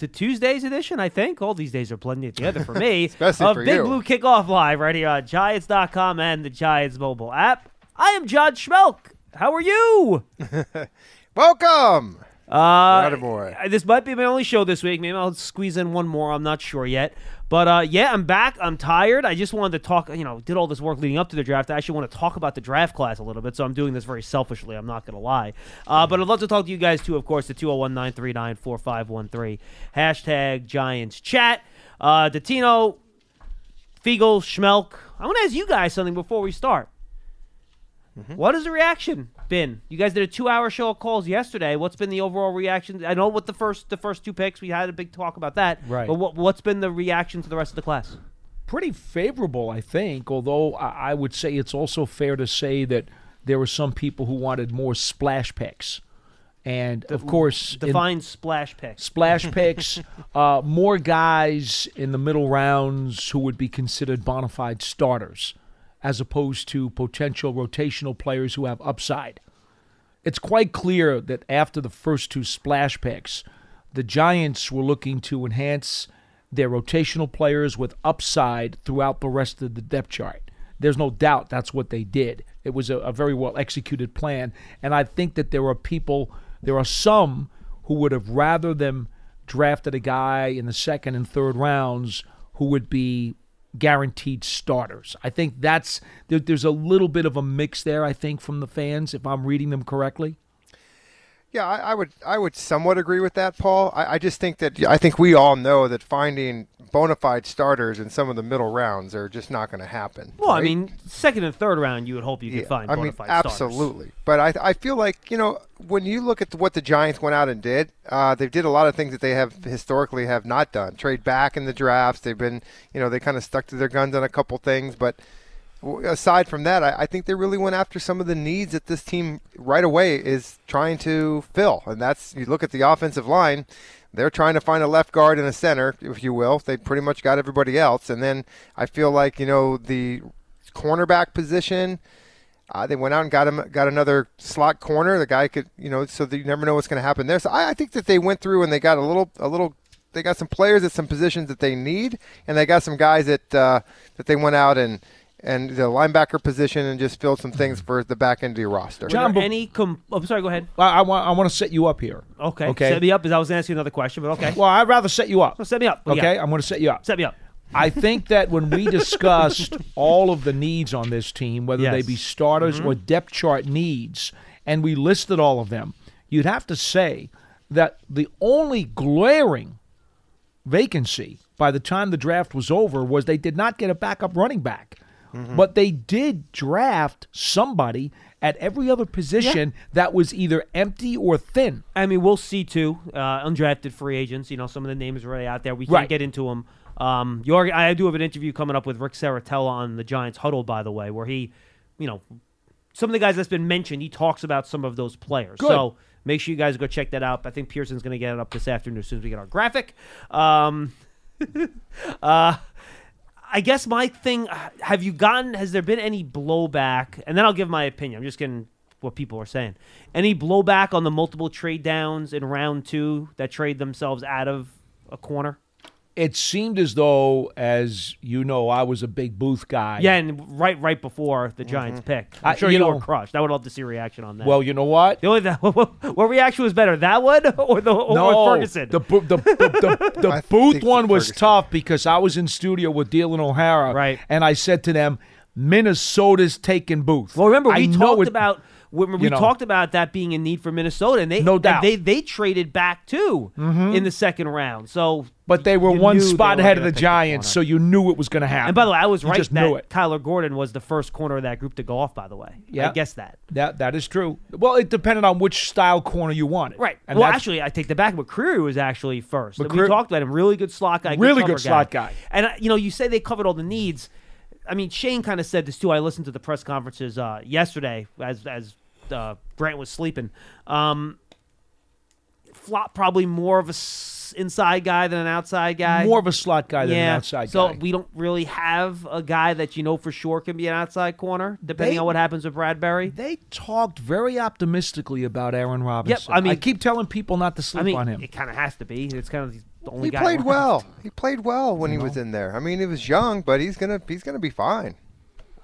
to Tuesday's edition. I think all these days are blending together for me. Especially of for Big you. Blue Kickoff Live right here on Giants.com and the Giants mobile app. I am John Schmelk. How are you? Welcome. Uh, uh, this might be my only show this week. Maybe I'll squeeze in one more. I'm not sure yet. But uh, yeah, I'm back. I'm tired. I just wanted to talk. You know, did all this work leading up to the draft. I actually want to talk about the draft class a little bit. So I'm doing this very selfishly. I'm not going to lie. Uh, but I'd love to talk to you guys too. Of course, the 201 939 4513 hashtag Giants chat. Uh, Dottino, Feagles, Schmelk. I want to ask you guys something before we start. What has the reaction been? You guys did a two-hour show of calls yesterday. What's been the overall reaction? I know what the first the first two picks we had a big talk about that. Right. But what what's been the reaction to the rest of the class? pretty favorable, I think. Although I, I would say it's also fair to say that there were some people who wanted more splash picks, and of course, in Define splash picks. splash picks, uh, more guys in the middle rounds who would be considered bona fide starters, as opposed to potential rotational players who have upside. It's quite clear that after the first two splash picks, the Giants were looking to enhance their rotational players with upside throughout the rest of the depth chart. There's no doubt that's what they did. It was a, a very well executed plan. And I think that there are people, there are some who would have rather them drafted a guy in the second and third rounds who would be guaranteed starters. I think that's there, there's a little bit of a mix there. I think from the fans, if I'm reading them correctly. Yeah, I, I would I would somewhat agree with that, Paul. I, I just think that I think we all know that finding bona fide starters in some of the middle rounds are just not going to happen. Well, I mean, second and third round, you would hope you could Yeah, find I bona mean, fide starters. absolutely. But I, I feel like you know when you look at what the Giants went out and did, uh, they did a lot of things that they have historically have not done. Trade back in the drafts. They've been, you know, they kind of stuck to their guns on a couple things. But aside from that, I, I think they really went after some of the needs that this team right away is trying to fill, and that's you look at the offensive line. They're trying to find a left guard and a center, if you will. They pretty much got everybody else, and then I feel like you know the cornerback position. Uh, they went out and got him, got another slot corner. The guy could, you know, so that you never know what's going to happen there. So I, I think that they went through and they got a little, a little. They got some players at some positions that they need, and they got some guys that uh, that they went out and and the linebacker position and just fill some things for the back end of your roster. John, but- any? Com- oh, sorry. Go ahead. I, I want I want to set you up here. Okay. Okay. Set me up. As I was going to ask you another question, but okay. Well, I'd rather set you up. So set me up. What Okay, got? I'm going to set you up. Set me up. I think that when we discussed all of the needs on this team, whether they be starters mm-hmm. or depth chart needs, and we listed all of them, you'd have to say that the only glaring vacancy by the time the draft was over was they did not get a backup running back. But they did draft somebody at every other position that was either empty or thin. I mean, we'll see too. Uh, undrafted free agents. You know, some of the names are already out there. We can't Right. get into them. Um, you already, I do have an interview coming up with Rick Saratella on the Giants huddle, by the way, where he, you know, some of the guys that's been mentioned, he talks about some of those players. Good. So make sure you guys go check that out. I think Pearson's going to get it up this afternoon as soon as we get our graphic. Um, uh, I guess my thing, have you gotten, has there been any blowback? And then I'll give my opinion. I'm just getting what people are saying. Any blowback on the multiple trade downs in round two that trade themselves out of a corner? It seemed as though, as you know, I was a big Booth guy. Yeah, and right right before the Giants mm-hmm. pick. I'm I- sure you you, know- were crushed. I would love to see a reaction on that. Well, you know what? the only that, what reaction was better, that one or the or no, Ferguson? the bo- the, the, the, the Booth one was Ferguson. tough because I was in studio with Dylan O'Hara, Right. And I said to them, Minnesota's taking Booth. Well, remember we I know talked it- about when we you know. talked about that being a need for Minnesota, and they No doubt. Mm-hmm. they they traded back too in the second round. So, but they were one spot were ahead of the Giants, so you knew it was going to happen. and by the way, I was You right just that knew it. Kyler Gordon was the first corner of that group to go off. By the way, Yeah. I guess that. That that is true. Well, it depended on which style corner you wanted. Right. And well, actually, I take the back. McCreary was actually first. And we talked about him. Really good slot guy. Really cover good slot guy. And uh, you know, you say they covered all the needs. I mean, Schoen kind of said this too. I listened to the press conferences uh, yesterday as as uh, Grant was sleeping. Um, Flott probably more of a s- inside guy than an outside guy. More of a slot guy than yeah. an outside so guy. we don't really have a guy that you know for sure can be an outside corner, depending They- on what happens with Bradberry. They talked very optimistically about Aaron Robinson. I mean- I keep telling people not to sleep I mean, on him. it kind of has to be. It's kind of the only He guy. played left. well. He played well when he was in there. I mean, he was young, but he's gonna he's gonna be fine.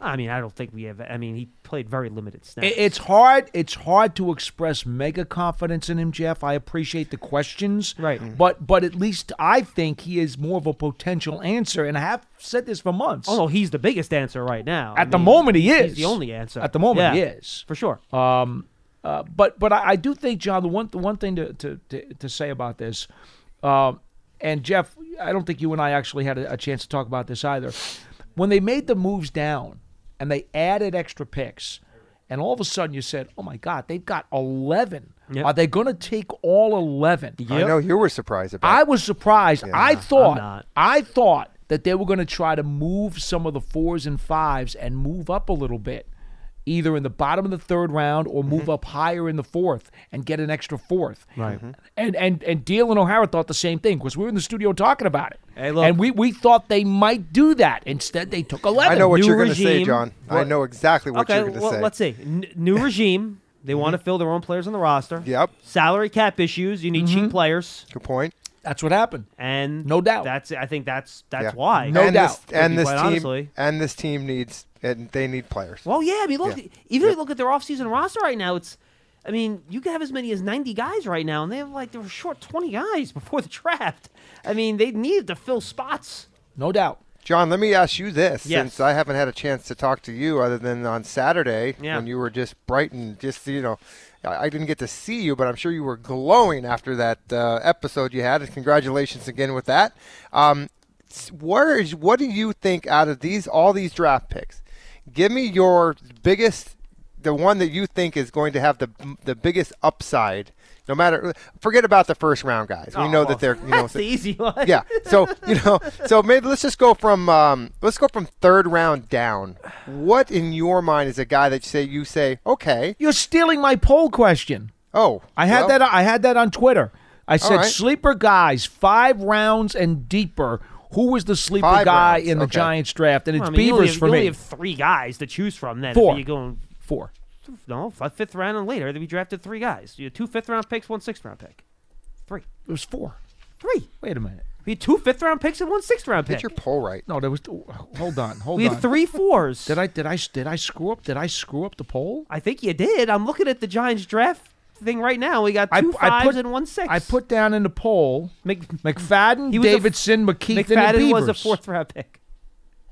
I mean, I don't think we have. I mean, he played very limited snaps. It's hard. It's hard to express mega confidence in him, Jeff. I appreciate the questions, Right. Mm-hmm. But but at least I think he is more of a potential answer, and I have said this for months. Oh no, he's the biggest answer right now. I At the mean, moment, he He's is the only answer. At the moment, he is for sure. Um, uh, but but I, I do think, John, the one the one thing to to, to, to say about this, um, and Jeff, I don't think you and I actually had a, a chance to talk about this either. When they made the moves down and they added extra picks, and all of a sudden you said, "Oh my God, they've got 11. Yep. Are they going to take all 11? I know you were surprised about. I was surprised. I thought. I thought that they were going to try to move some of the fours and fives and move up a little bit, either in the bottom of the third round or Mm-hmm. move up higher in the fourth and get an extra fourth. Right. Mm-hmm. And and and Deal and O'Hara thought the same thing because we were in the studio talking about it. Hey, look. and we, we thought they might do that. Instead, they took eleven. I know what New you're going to say, regime. John. I know exactly what okay, you're going to well, say. let's see. N- new regime. They mm-hmm. want to fill their own players on the roster. Yep. Salary cap issues. You need cheap mm-hmm. players, Good point. That's what happened. and No doubt. That's. I think that's that's Yeah. why. No and doubt. This, and this team honestly. and this team needs and they need players. Well, yeah. I mean, look. Yeah. Even if you look at their offseason roster right now, it's. I mean, you can have as many as 90 guys right now, and they have like they were short 20 guys before the draft. I mean, they needed to fill spots. No doubt. John, let me ask you this, Yes. since I haven't had a chance to talk to you other than on Saturday Yeah. when you were just bright and just you know, I I didn't get to see you, but I'm sure you were glowing after that uh, episode you had. And congratulations again with that. Um, where is what do you think out of these all these draft picks? Give me your biggest, the one that you think is going to have the the biggest upside. No matter, forget about the first round guys. We Oh, know that they're you know That's the easy one. yeah. So you know, so maybe let's just go from um, let's go from third round down. What in your mind is a guy that you say you say okay? You're stealing my poll question. Oh, I had well, that. I had that on Twitter. I said right. sleeper guys, five rounds and deeper. Who was the sleeper Five guy rounds, in the okay. Giants draft? And it's Well, I mean, Beavers have, for you me. only have three guys to choose from. Then Four. If you're going Four. no fifth round and later, then we drafted three guys. You had two fifth round picks, one sixth round pick. Three, It was four. three. Wait a minute. We had two fifth round picks and one sixth round pick. Get your poll right. No, there was. Hold on. Hold we on. We had three fours. Did I? Did I? Did I screw up? Did I screw up the poll? I think you did. I'm looking at the Giants draft thing right now. We got I- two I fives put- and one six. I put down in the poll Mc, McFadden, was a Davidson, McKeith, McFadden was a fourth round pick.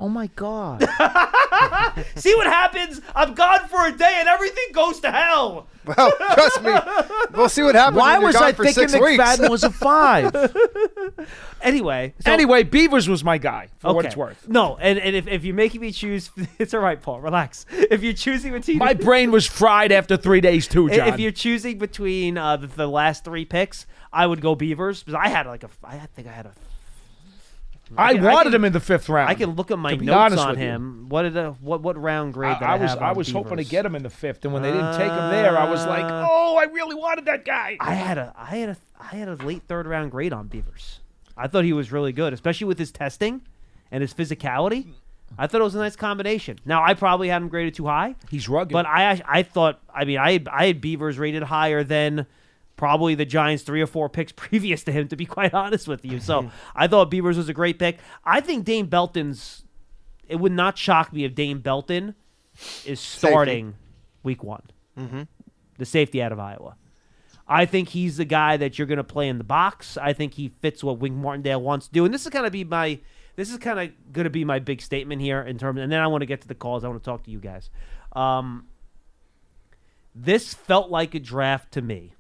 Oh my God! See what happens? I'm gone for a day and everything goes to hell. Well, trust me, we'll see what happens. Why when you're was gone I for thinking six weeks. McFadden was a five? Anyway, so- anyway, Beavers was my guy for what it's worth. No, and, and if, if you're making me choose, it's all right, Paul. Relax. If you're choosing between My brain was fried after three days too, John. if you're choosing between uh, the, the last three picks, I would go Beavers because I had like a I think I had a I I wanted can- him in the fifth round. I can look at my notes on him. What did a, what what round grade did I, I, I was have I was hoping to get him in the fifth, and when they didn't take him there, I was like, Uh, oh, I really wanted that guy. I had a I had a I had a late third round grade on Beavers. I thought he was really good, especially with his testing and his physicality. I thought it was a nice combination. Now I probably had him graded too high, He's rugged. but I I thought I mean I I had Beavers rated higher than probably the Giants three or four picks previous to him. To be quite honest with you, so I thought Beavers was a great pick. I think Dane Belton's. It would not shock me if Dane Belton is starting week one. Mm-hmm. The safety out of Iowa. I think he's the guy that you're going to play in the box. I think he fits what Wink Martindale wants to do, and this is going to be my this is kind of going to be my big statement here in terms. And then I want to get to the calls. I want to talk to you guys. Um, this felt like a draft to me,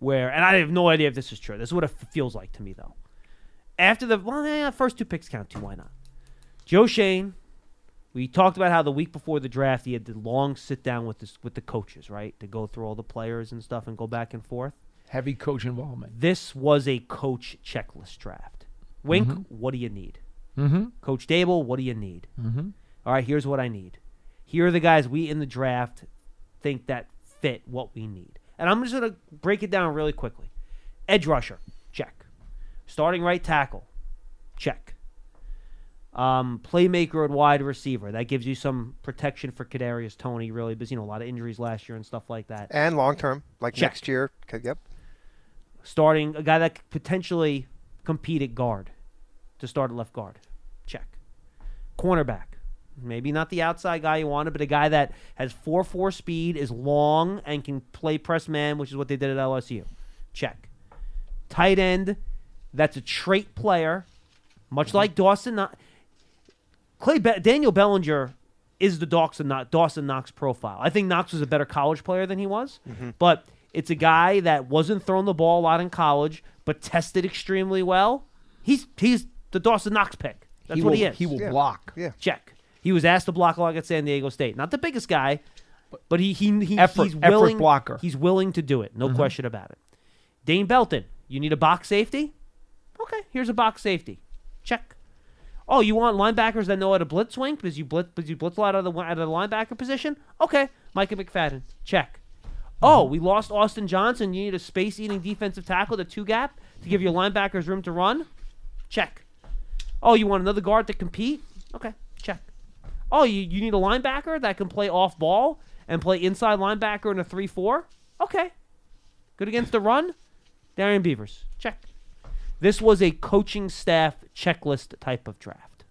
where and I have no idea if this is true. This is what it feels like to me though. After the well, yeah, first two picks count too. Why not? Joe Schoen. We talked about how the week before the draft he had the long sit down with this with the coaches, right, to go through all the players and stuff and go back and forth. Heavy coach involvement. This was a coach checklist draft. Wink, what do you need? Mm-hmm. Coach Daboll, what do you need? Mhm. All right, here's what I need. Here are the guys we in the draft think that fit what we need. And I'm just going to break it down really quickly. Edge rusher, check. Starting right tackle, check. Um, playmaker at wide receiver. That gives you some protection for Kadarius Toney, really, because you know a lot of injuries last year and stuff like that. And long term, like Check. next year. Okay, Yep. Starting a guy that could potentially compete at guard to start at left guard. Check. Cornerback. Maybe not the outside guy you wanted, but a guy that has 4 4 speed, is long, and can play press man, which is what they did at LSU. Check. Tight end, that's a trait player, much like Dawson. Not, Clay Be- Daniel Bellinger is the Dawson, not Dawson Knox profile. I think Knox was a better college player than he was, mm-hmm. but it's a guy that wasn't throwing the ball a lot in college, but tested extremely well. He's he's the Dawson Knox pick. That's he what will, he is. He will Yeah. block. Yeah. Check. He was asked to block a lot at San Diego State. Not the biggest guy, but he he, he Effort- he's willing blocker. He's willing to do it. No mm-hmm. question about it. Dane Belton, you need a box safety? Okay, here's a box safety. Check. Oh, you want linebackers that know how to blitz swing because you blitz because you blitz a lot out of the out of the linebacker position? Okay, Micah McFadden. Check. Oh, we lost Austin Johnson. You need a space eating defensive tackle, the two gap, to give your linebackers room to run? Check. Oh, you want another guard to compete? Okay, check. Oh, you, you need a linebacker that can play off ball and play inside linebacker in a 3 4? Okay. Good against the run? Darrian Beavers. Check. This was a coaching staff checklist type of draft.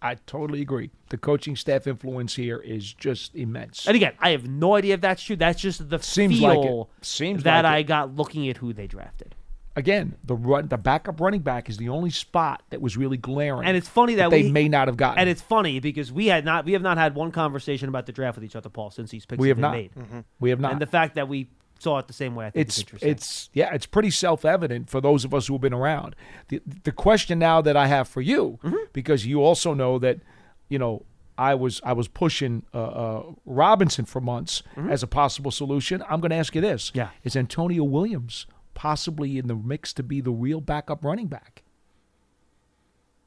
I totally agree. The coaching staff influence here is just immense. And again, I have no idea if that's true. That's just the Seems feel like. Seems that like I got looking at who they drafted. Again, the run, the backup running back is the only spot that was really glaring. And it's funny that, they we, may not have gotten. And it's funny because we had not we have not had one conversation about the draft with each other, Paul, since these picks we have been not. made. We have not. And the fact that we saw it the same way, I think it's it's yeah, it's pretty self-evident for those of us who have been around. The the question now that I have for you, Mm-hmm. because you also know that, you know, I was I was pushing uh, uh, Robinson for months as a possible solution. I'm going to ask you this: Mm-hmm. Yeah. is Antonio Williams possibly in the mix to be the real backup running back?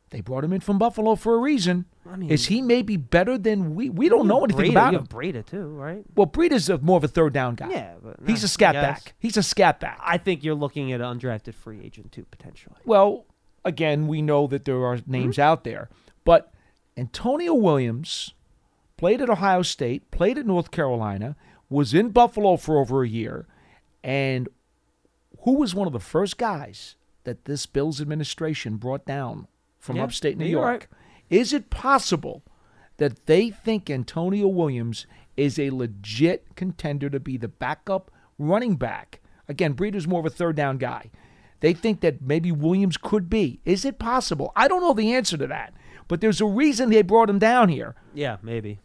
They brought him in from Buffalo for a reason. mean- is he maybe better than we? We don't know anything Breida, about him. Breida too, right? Well, Breida's a, more of a third down guy. Yeah, but he's a scat back. He's a scat back. I think you're looking at an undrafted free agent too, potentially. Well, again, we know that there are names mm-hmm. out there, but Antonio Williams played at Ohio State, played at North Carolina, was in Buffalo for over a year, and who was one of the first guys that this Bills administration brought down from Yeah, upstate New York? right. Is it possible that they think Antonio Williams is a legit contender to be the backup running back? Again, Breida's more of a third down guy. They think that maybe Williams could be. Is it possible? I don't know the answer to that, but there's a reason they brought him down here. Yeah, maybe.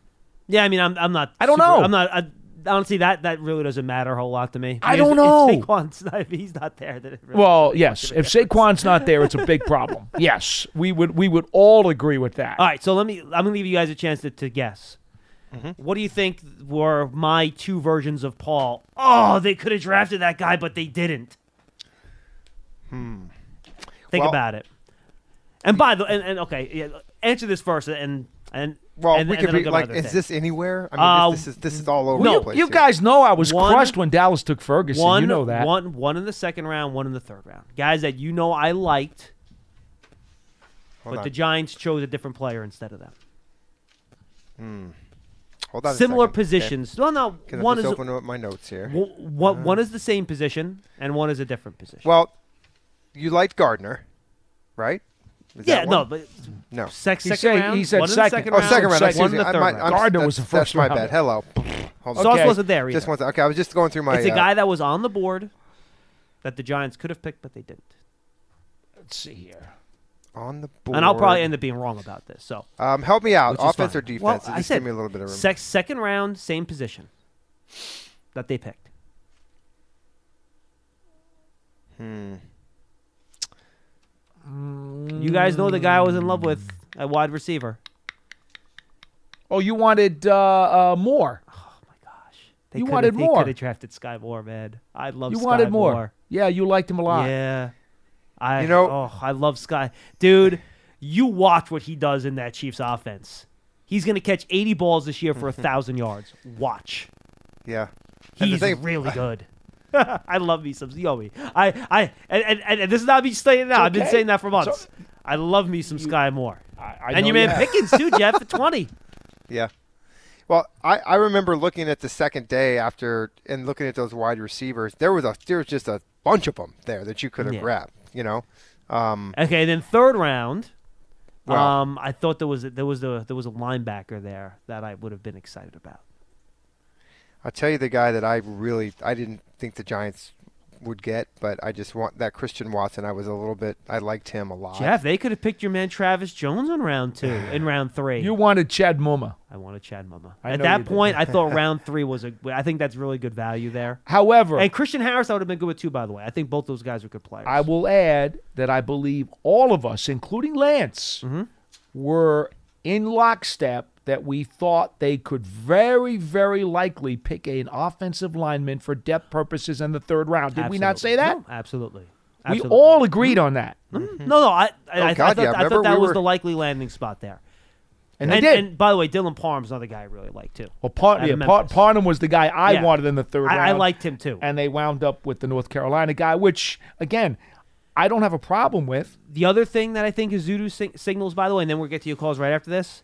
Yeah, I mean, I'm, I'm not. I don't super- know. I'm not. I, honestly, that that really doesn't matter a whole lot to me. I Because don't know. If Saquon's not, if he's not there, then it really Well, yes, much of a if. Saquon's not there, it's a big problem. yes, we would we would all agree with that. All right, so let me. I'm gonna leave you guys a chance to, to guess. What do you think were my two versions of Paul? Oh, they could have drafted that guy, but they didn't. Hmm. Think Well- about it. And by the and, and okay, yeah, answer this first, and and Well, and, we and could be like, is thing. this anywhere? I mean, Uh, this, this is this is all over Well, the you, place. you here. guys know I was One- crushed when Dallas took Ferguson. one, you know that. one, one in the second round, one in the third round. Guys that you know I liked, Hold but on. the Giants chose a different player instead of them. Hold on Similar second. positions. Well, no, Okay. Can I one just is open up my notes here? w- one, one is the same position and one is a different position. Well, you liked Gardner, right? Is yeah, no, but no. sec- He second said- round. he said one in the second. second Oh, round. second round. second. excuse in me. the I- third my- round. I'm- Gardner was the first That's my rounder. bad. Hello. Hold on. Sauce Okay. wasn't there either. Just one second. Okay, I was just going through my. it's a uh, guy that was on the board that the Giants could have picked, but they didn't. Let's see here. on the board. And I'll probably end up being wrong about this. So Um, help me out. Offense fine. or defense? Well, Just I said give me a little bit of room. sec- second round, same position that they picked. Hmm. You guys know the guy I was in love with at wide receiver. Oh, you wanted uh, uh, more. Oh my gosh, they You coulda- wanted they more. could have drafted Skyy Moore, man. I love You Skyy wanted more. Moore. Yeah, you liked him a lot. Yeah. I You know- oh, I love Skyy. Dude, you watch what he does in that Chiefs offense. He's going to catch 80 balls this year for a thousand yards. Watch. Yeah. He's thing- really good. I love me some Yomi. I, I, and, and, and this is not me saying it now. I've been saying that for months. So- I love me some Skyy Moore. I, I and know your man have. Pickens too, Jeff, at 20. Yeah. Well, I, I remember looking at the second day after and looking at those wide receivers. There was a there was just a bunch of them there that you could have Yeah. grabbed. You know. Um, Okay, then third round. Well- um, I thought there was a, there was a there was a linebacker there that I would have been excited about. I'll tell you the guy that I really I didn't think the Giants would get, but I just want that Christian Watson. I was a little bit I liked him a lot. Jeff, they could have picked your man Travis Jones in round two, in round three. You wanted Chad Muma. I wanted Chad Muma. I At know that did. point, I thought round three was a. I think that's really good value there. However, And Christian Harris, I would have been good with too. By the way, I think both those guys are good players. I will add that I believe all of us, including Lance, Mm-hmm. were in lockstep that we thought they could very, very likely pick an offensive lineman for depth purposes in the third round. Did we not say that? No, absolutely. We all agreed on that. Mm-hmm. Mm-hmm. No, no, I, I, Oh, I, I thought, yeah. I thought that we was were- the likely landing spot there. And they and, did. and by the way, Dylan Parham's another guy I really like too. well, Par- yeah, Par- Parham was the guy I Yeah. wanted in the third I, round. I liked him too. And they wound up with the North Carolina guy, which, again, I don't have a problem with. The other thing that I think is Zudu sing- signals, by the way, and then we'll get to your calls right after this,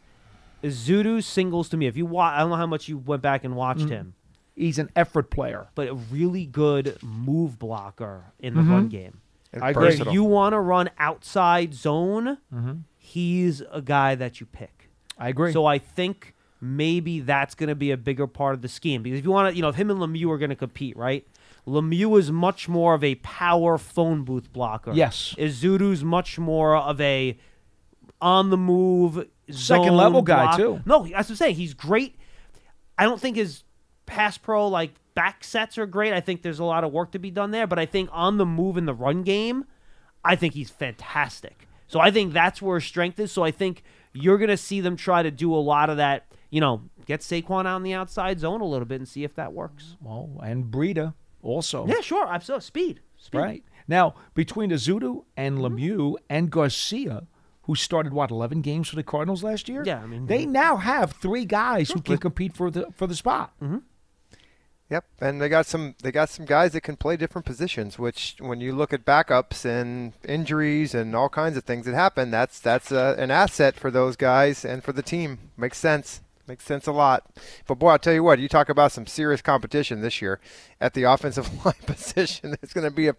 is Zudu singles to me. If you wa- I don't know how much you went back and watched Mm-hmm. him, He's an effort player. but a really good move blocker in the run game. And I agree. If you want to run outside zone, Mm-hmm. he's a guy that you pick. I agree. So I think maybe that's going to be a bigger part of the scheme because if you want to, you know, if him and Lemieux are going to compete, right? Lemieux is much more of a power phone booth blocker. Yes. Ezeudu's much more of a on the move Second level guy, too. No, that's what I'm saying. He's great. I don't think his pass pro like back sets are great. I think there's a lot of work to be done there, but I think on the move in the run game, I think he's fantastic. So I think that's where his strength is. So I think you're going to see them try to do a lot of that, you know, get Saquon out in the outside zone a little bit and see if that works. well, and Breida also. Yeah, sure. Absolutely. Speed. Speed. Right. Now, between Ezeudu and Mm-hmm. Lemieux and Garcia, who started what, eleven games for the Cardinals last year? Yeah, I mean- they now have three guys who can compete for the for the spot. Mm-hmm. Yep, and they got some they got some guys that can play different positions. Which, when you look at backups and injuries and all kinds of things that happen, that's that's uh, an asset for those guys and for the team. Makes sense. Makes sense a lot. But boy, I'll tell you what, you talk about some serious competition this year at the offensive line position. It's going to be a.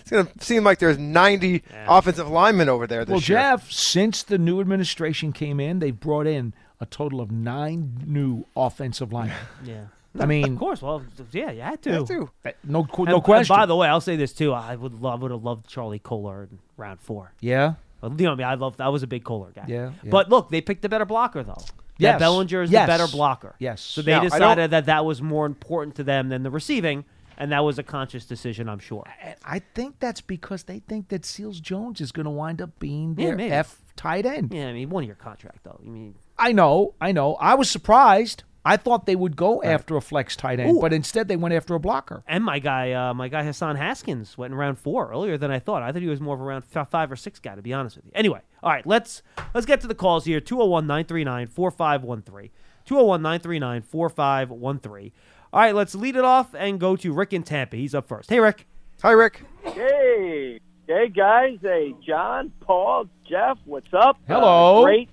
It's going to seem like there's 90 offensive linemen over there this Well, year. Well, Jeff, since the new administration came in, they've brought in a total of nine new offensive linemen. Yeah. I mean, Of course. Well, yeah, you had to. Yeah, too. uh, no, And- no and question. by the way, I'll say this too. I would love, would have loved Charlie Kolar in round four. yeah, You know, what I mean, I love. I was a big Kohler guy. Yeah, yeah. But look, they picked a better blocker though. Yes. That Bellinger is Yes. the better blocker. Yes. So they Now, decided that that was more important to them than the receiving, and that was a conscious decision, I'm sure. And I think that's because they think that Seals Jones is going to wind up being Yeah, their maybe. F tight end. Yeah, I mean, one year contract though. I mean, I know, I know. I was surprised. I thought they would go after a flex tight end, Ooh. but instead they went after a blocker. and my guy, uh, my guy Hassan Haskins went in round four earlier than I thought. I thought he was more of a round five or six guy, to be honest with you. Anyway, all right, let's let's get to the calls here. 201-939-4513. 201-939-4513. All right, let's lead it off and go to Rick in Tampa. He's up first. Hey, Rick. Hi, Rick. Hey, hey guys. Hey, John, Paul, Jeff. What's up? Hello. Uh, great,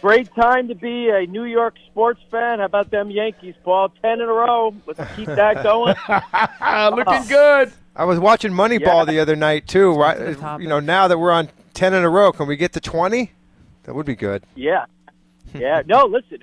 great time to be a New York sports fan. How about them Yankees, Paul? Ten in a row. Let's keep that going. Looking good. I was watching Moneyball Yeah. the other night too. Right, the you know, now that we're on ten in a row, can we get to twenty? That would be good. yeah, yeah. No, listen.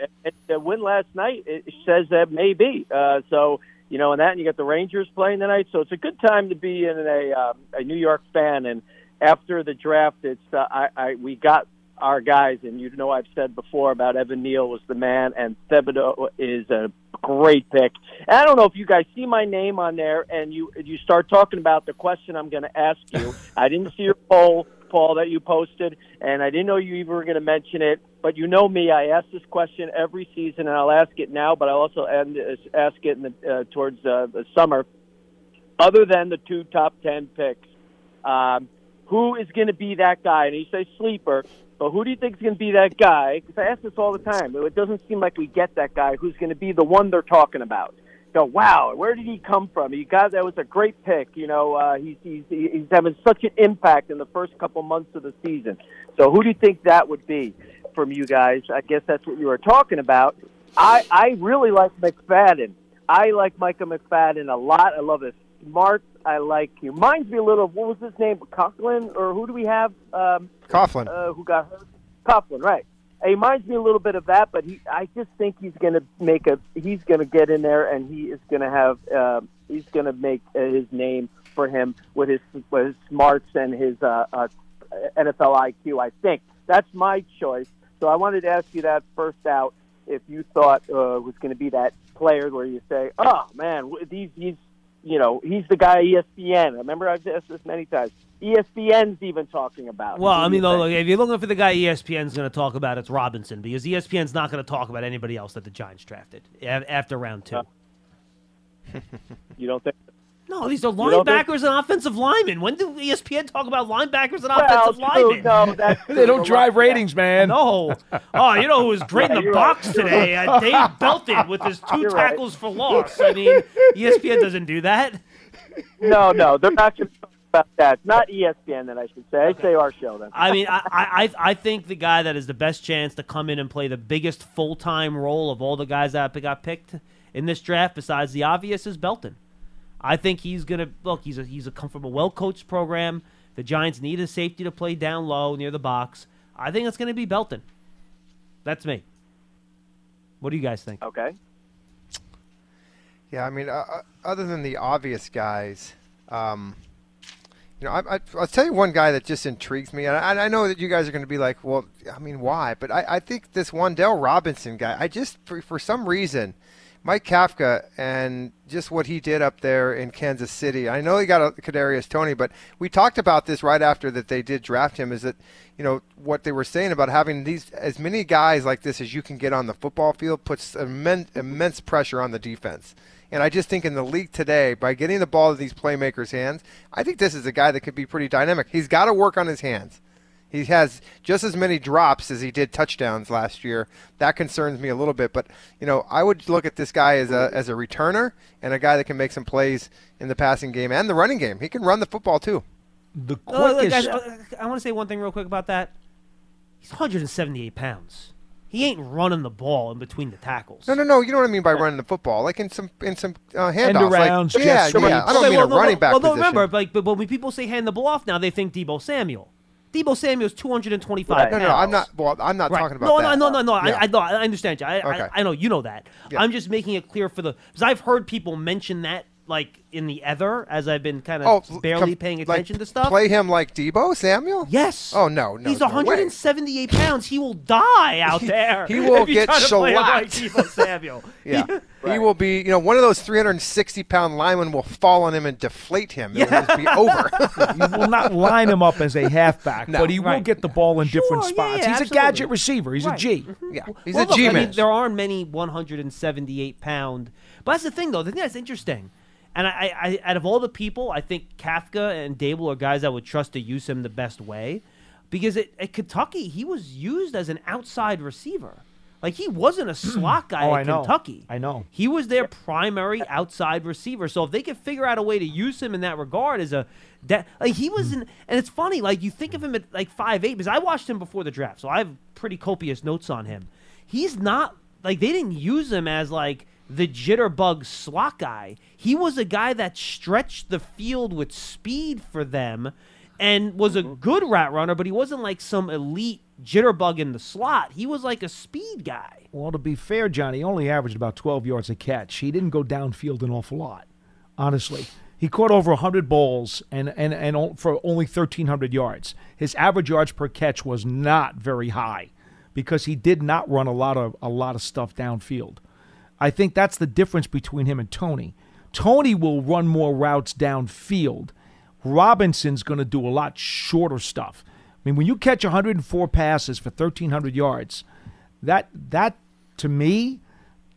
The win last night it says that maybe. Uh, so you know, and that, and you got the Rangers playing tonight. So it's a good time to be in a um, a New York fan. And after the draft, it's uh, I, I we got our guys, and you know I've said before about Evan Neal was the man, and Thibodeaux is a great pick. And I don't know if you guys see my name on there, and you you start talking about the question I'm going to ask you. I didn't see your poll, Paul, that you posted, and I didn't know you even were going to mention it. But you know me, I ask this question every season, and I'll ask it now, but I'll also end, ask it in the, uh, towards uh, the summer. Other than the two top ten picks, um, who is going to be that guy? And you say sleeper, but who do you think is going to be that guy? Because I ask this all the time. It doesn't seem like we get that guy who's going to be the one they're talking about. Go, wow, where did he come from? He got that was a great pick. You know, uh, he's he's he's having such an impact in the first couple months of the season. So who do you think that would be from you guys? I guess that's what you were talking about. I I really like McFadden. I like Micah McFadden a lot. I love his smart. I like he reminds me a little of what was his name, Conklin, or who do we have? Um, Coughlin. uh, who got hurt? Coughlin, right? He reminds me a little bit of that, but he, I just think he's going to make a, he's going to get in there, and he is going to have, uh, he's going to make uh, his name for him with his, with his smarts and his uh, uh, NFL IQ. I think that's my choice. So I wanted to ask you that first out, if you thought uh, was going to be that player where you say, oh man, these, he's, you know, he's the guy ESPN. Remember I've asked this many times. ESPN's even talking about. Well, I mean, you though, look, if you're looking for the guy ESPN's going to talk about, it's Robinson because ESPN's not going to talk about anybody else that the Giants drafted after round two. you don't think? No, these are don't think- linebackers and offensive linemen. When do ESPN talk about linebackers and Well, offensive true, linemen? no, They don't true. drive ratings, man. No. Oh, you know who was great in the box right. today? Uh, Dane Belton with his 2 You're right. tackles for loss. I mean, ESPN doesn't do that. No, no, they're not going to talk about that. Not ESPN, then I should say. I say our show then. I mean, I, I, I I think the guy that is the best chance to come in and play the biggest full time role of all the guys that got picked in this draft, besides the obvious, is Belton. I think he's gonna look. He's a he's a come from a well coached program. The Giants need a safety to play down low near the box. I think it's gonna be Belton. That's me. What do you guys think? Okay. Yeah, I mean, uh, uh, other than the obvious guys, um, you know, I, I, I'll tell you one guy that just intrigues me, and I, I know that you guys are going to be like, well, I mean, why? But I, I think this Wan'Dale Robinson guy, I just, for, for some reason, Mike Kafka and just what he did up there in Kansas City. I know he got a Kadarius Toney, but we talked about this right after that they did draft him. Is that you know what they were saying about having these as many guys like this as you can get on the football field puts immense immense pressure on the defense. And I just think in the league today, by getting the ball to these playmakers' hands, I think this is a guy that could be pretty dynamic. He's got to work on his hands. He has just as many drops as he did touchdowns last year. That concerns me a little bit, but you know, I would look at this guy as a as a returner and a guy that can make some plays in the passing game and the running game. He can run the football too. The Oh, look, quickest. guys, uh, I want to say one thing real quick about that. He's 178 pounds. He ain't running the ball in between the tackles. No, no, no. You know what I mean by running the football, like in some in some uh, handoffs. arounds, like, jet yeah, yeah. I don't Okay, mean well, a no, running well, back Well, no, position. remember, like, but, but when people say hand the ball off now, they think Deebo Samuel. Deebo Samuel's 225 Right. no, pounds. no, I'm not. Well, I'm not Right. talking about no, that. No, no, no, no. Yeah. I, I, no, I understand you. I, Okay. I, I know you know that. Yeah. I'm just making it clear for the because I've heard people mention that like in the ether as I've been kind oh, of barely com- paying like, attention to stuff. Play him like Deebo Samuel. Yes. Oh no, no. He's no way. 178 pounds. He will die out there. he will get try to play like. Deebo Samuel. Yeah, he will be. You know, one of those 360 pound linemen will fall on him and deflate him. It'll just be over. you will not line him up as a halfback, No. but he will get the ball in different yeah, spots. yeah, He's a gadget receiver. He's Right. a G. Mm-hmm. yeah, he's Well, a look, G I man. mean, there aren't many 178 pound. But that's the thing, though. The thing that's interesting, and I, I, out of all the people, I think Kafka and Daboll are guys I would trust to use him the best way, because at, at Kentucky he was used as an outside receiver. Like he wasn't a hmm. slot guy Oh, at I know. Kentucky. I know. He was their primary outside receiver. So if they could figure out a way to use him in that regard as a that like he was hmm. in and it's funny, like you think of him at like five eight, because I watched him before the draft, so I have pretty copious notes on him. He's not like they didn't use him as like the jitterbug slot guy. He was a guy that stretched the field with speed for them and was a mm-hmm. good route runner, but he wasn't like some elite jitterbug in the slot. He was like a speed guy. Well, to be fair, Johnny, only averaged about 12 yards a catch. He didn't go downfield an awful lot, honestly. He caught over 100 balls and, and, and for only 1,300 yards. His average yards per catch was not very high because he did not run a lot of a lot of stuff downfield. I think that's the difference between him and Toney. Toney will run more routes downfield. Robinson's going to do a lot shorter stuff. I mean, when you catch 104 passes for 1,300 yards, that that to me,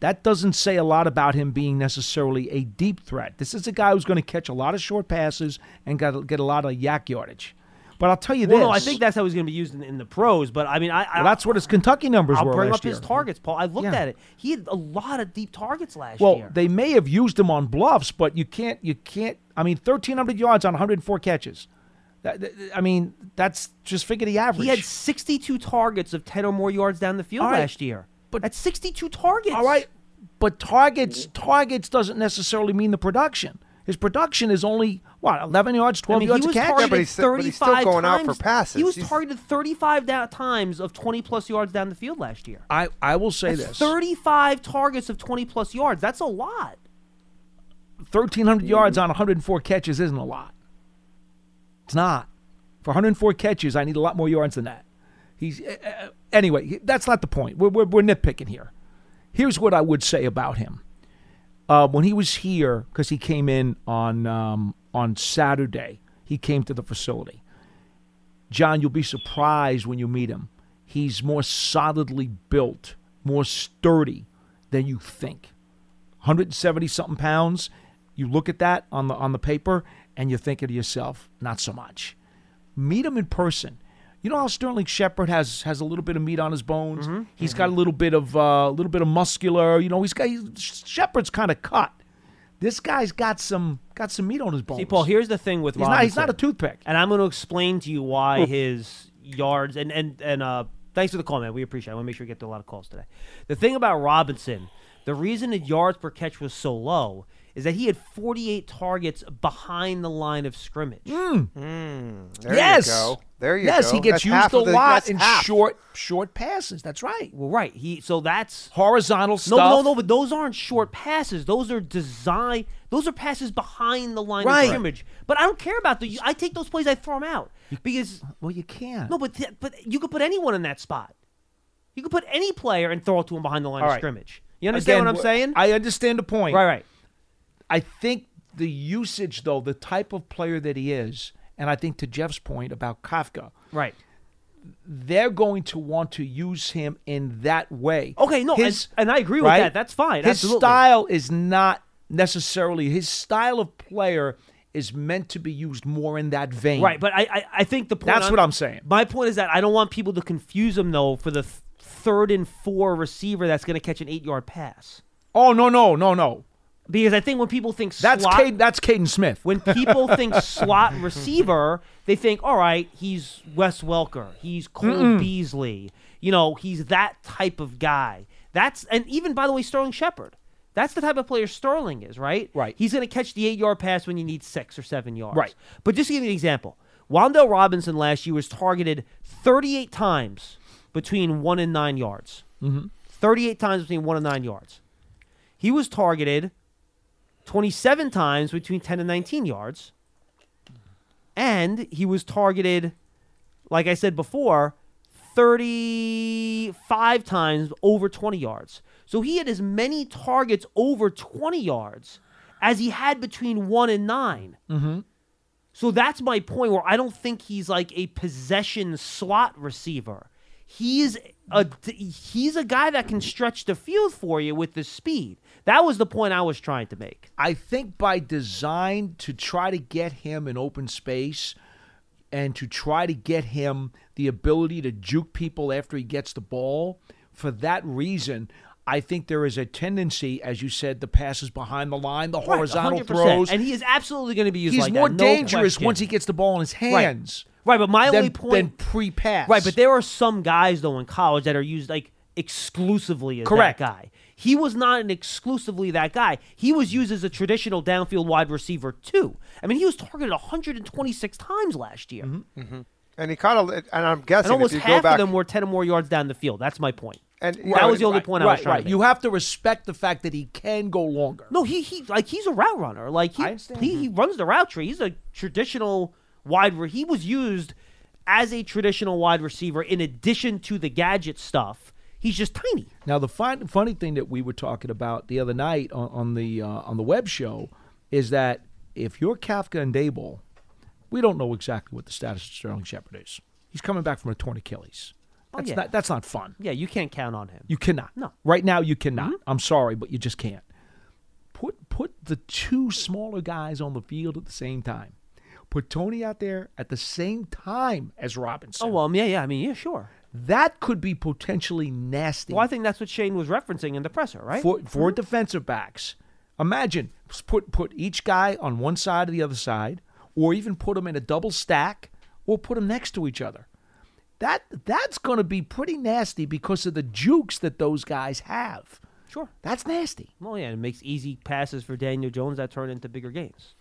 that doesn't say a lot about him being necessarily a deep threat. This is a guy who's going to catch a lot of short passes and get a lot of YAC yardage. But I'll tell you Well, this. no, I think that's how he's going to be used in, in the pros. But I mean, I, I Well, that's what his Kentucky numbers I'll were bring last up his targets, Paul. I looked Yeah. at it. He had a lot of deep targets last Well, year. Well, they may have used him on bluffs, but you can't. You can't. I mean, thirteen hundred yards on 104 catches. That, that- I mean, that's just figure the average. He had 62 targets of 10 or more yards down the field right, last year. but- that's 62 targets. All right, but targets targets doesn't necessarily mean the production. His production is only what 11 yards, 12 I mean, yards he a was catch. targeted but he's still- but he's still 35 going out for times. passes. He was He's- targeted 35 da- times of 20 plus yards down the field last year. I I will say That's this: 35 targets of 20 plus yards. That's a lot. 1,300 yards on 104 catches isn't a lot. It's not. For 104 catches, I need a lot more yards than that. He's uh, uh, anyway. That's not the point. We're, we're, we're nitpicking here. Here's what I would say about him. Uh, when he was here, because he came in on um, on Saturday, he came to the facility. John, you'll be surprised when you meet him. He's more solidly built, more sturdy than you think. 170 something pounds. You look at that on the on the paper and you're thinking to yourself, not so much. Meet him in person. You know how Sterling Shepard has has a little bit of meat on his bones. Mm-hmm. He's got a little bit of a uh, little bit of muscular. You know, he's got he's, Shepard's kind of cut. This guy's got some got some meat on his bones. See, Paul, here's the thing with he's not he's not a toothpick. And I'm going to explain to you why his yards and and and uh, thanks for the call, man. We appreciate. it. I want to make sure we get to a lot of calls today. The thing about Robinson, the reason his yards per catch was so low is that he had 48 targets behind the line of scrimmage. Hmm. Hmm. There yes. you go. There you go. yes, go. he gets That's used a the- lot in half. short short passes. That's right. Well, right. He so that's Horizontal no, stuff. no, no. no. But those aren't short passes. Those are design. Those are passes behind the line Right. of scrimmage. But I don't care about the. I take those plays. I throw them out because Well, you can't. no. But th- but you could put anyone in that spot. You could put any player and throw it to him behind the line All of right. scrimmage. You understand Again, what I'm saying? I understand the point. right, right. I think the usage, though, the type of player that he is, and I think to Jeff's point about Kafka, Right. they're going to want to use him in that way. Okay, no, His- and, and I agree with that. That's fine. His Absolutely. style is not necessarily his style of player is meant to be used more in that vein. Right, but I, I, I think the point. That's what I'm saying. My point is that I don't want people to confuse him though for the th- third and four receiver that's going to catch an eight yard pass. Oh no no no no. Because I think when people think That's slot, Caden, that's Caden Smith. when people think slot receiver, they think, all right, he's Wes Welker, he's Cole Beasley, you know, he's that type of guy. That's and even by the way, Sterling Shepard. That's the type of player Sterling is, right? Right. He's going to catch the eight yard pass when you need six or seven yards. Right. But just to give you an example, Wan'Dale Robinson last year was targeted 38 times between one and nine yards. Mm-hmm. 38 times between one and nine yards. He was targeted 27 times between 10 and 19 yards. And he was targeted, like I said before, 35 times over 20 yards. So he had as many targets over 20 yards as he had between 1 and 9. Mm-hmm. So that's my point where I don't think he's like a possession slot receiver. He's a he's a guy that can stretch the field for you with the speed. That was the point I was trying to make. I think by design to try to get him in open space and to try to get him the ability to juke people after he gets the ball, for that reason, I think there is a tendency, as you said, the passes behind the line, the horizontal 100%. throws. and he is absolutely going to be used He's like more that, no dangerous question. once he gets the ball in his hands. Right, but my than, only point than pre-pass. Right, but there are some guys though in college that are used like exclusively as Correct. that guy. He was not an exclusively that guy. He was used as a traditional downfield wide receiver too. I mean, he was targeted 126 times last year, mm-hmm. Mm-hmm. And he caught a, and I'm and guessing almost you go half back, of them were 10 or more yards down the field. That's my point. and that was the only right, point I was trying right. to make. You have to respect the fact that he can go longer. No, he he like he's a route runner. Like he he, he mm-hmm. runs the route tree. He's a traditional wide. Re- he was used as a traditional wide receiver in addition to the gadget stuff. He's just tiny. Now, the fun, funny thing that we were talking about the other night on, on the uh, on the web show is that if you're Kafka and Daboll, we don't know exactly what the status of Sterling Shepard is. He's coming back from a torn Achilles. That's yeah. not that's not fun. Yeah, you can't count on him. You cannot. No. Right now, you cannot. I'm sorry, but you just can't. Put put the two smaller guys on the field at the same time. Put Toney out there at the same time as Robinson. Oh well, yeah, yeah. I mean, yeah, sure. that could be potentially nasty Well, I think that's what Schoen was referencing in the presser, right? for for defensive backs. Imagine put put each guy on one side or the other side, or even put them in a double stack, or put them next to each other. That that's going to be pretty nasty because of the jukes that those guys have. Sure. That's nasty. Well, yeah, it makes easy passes for Daniel Jones that turn into bigger games.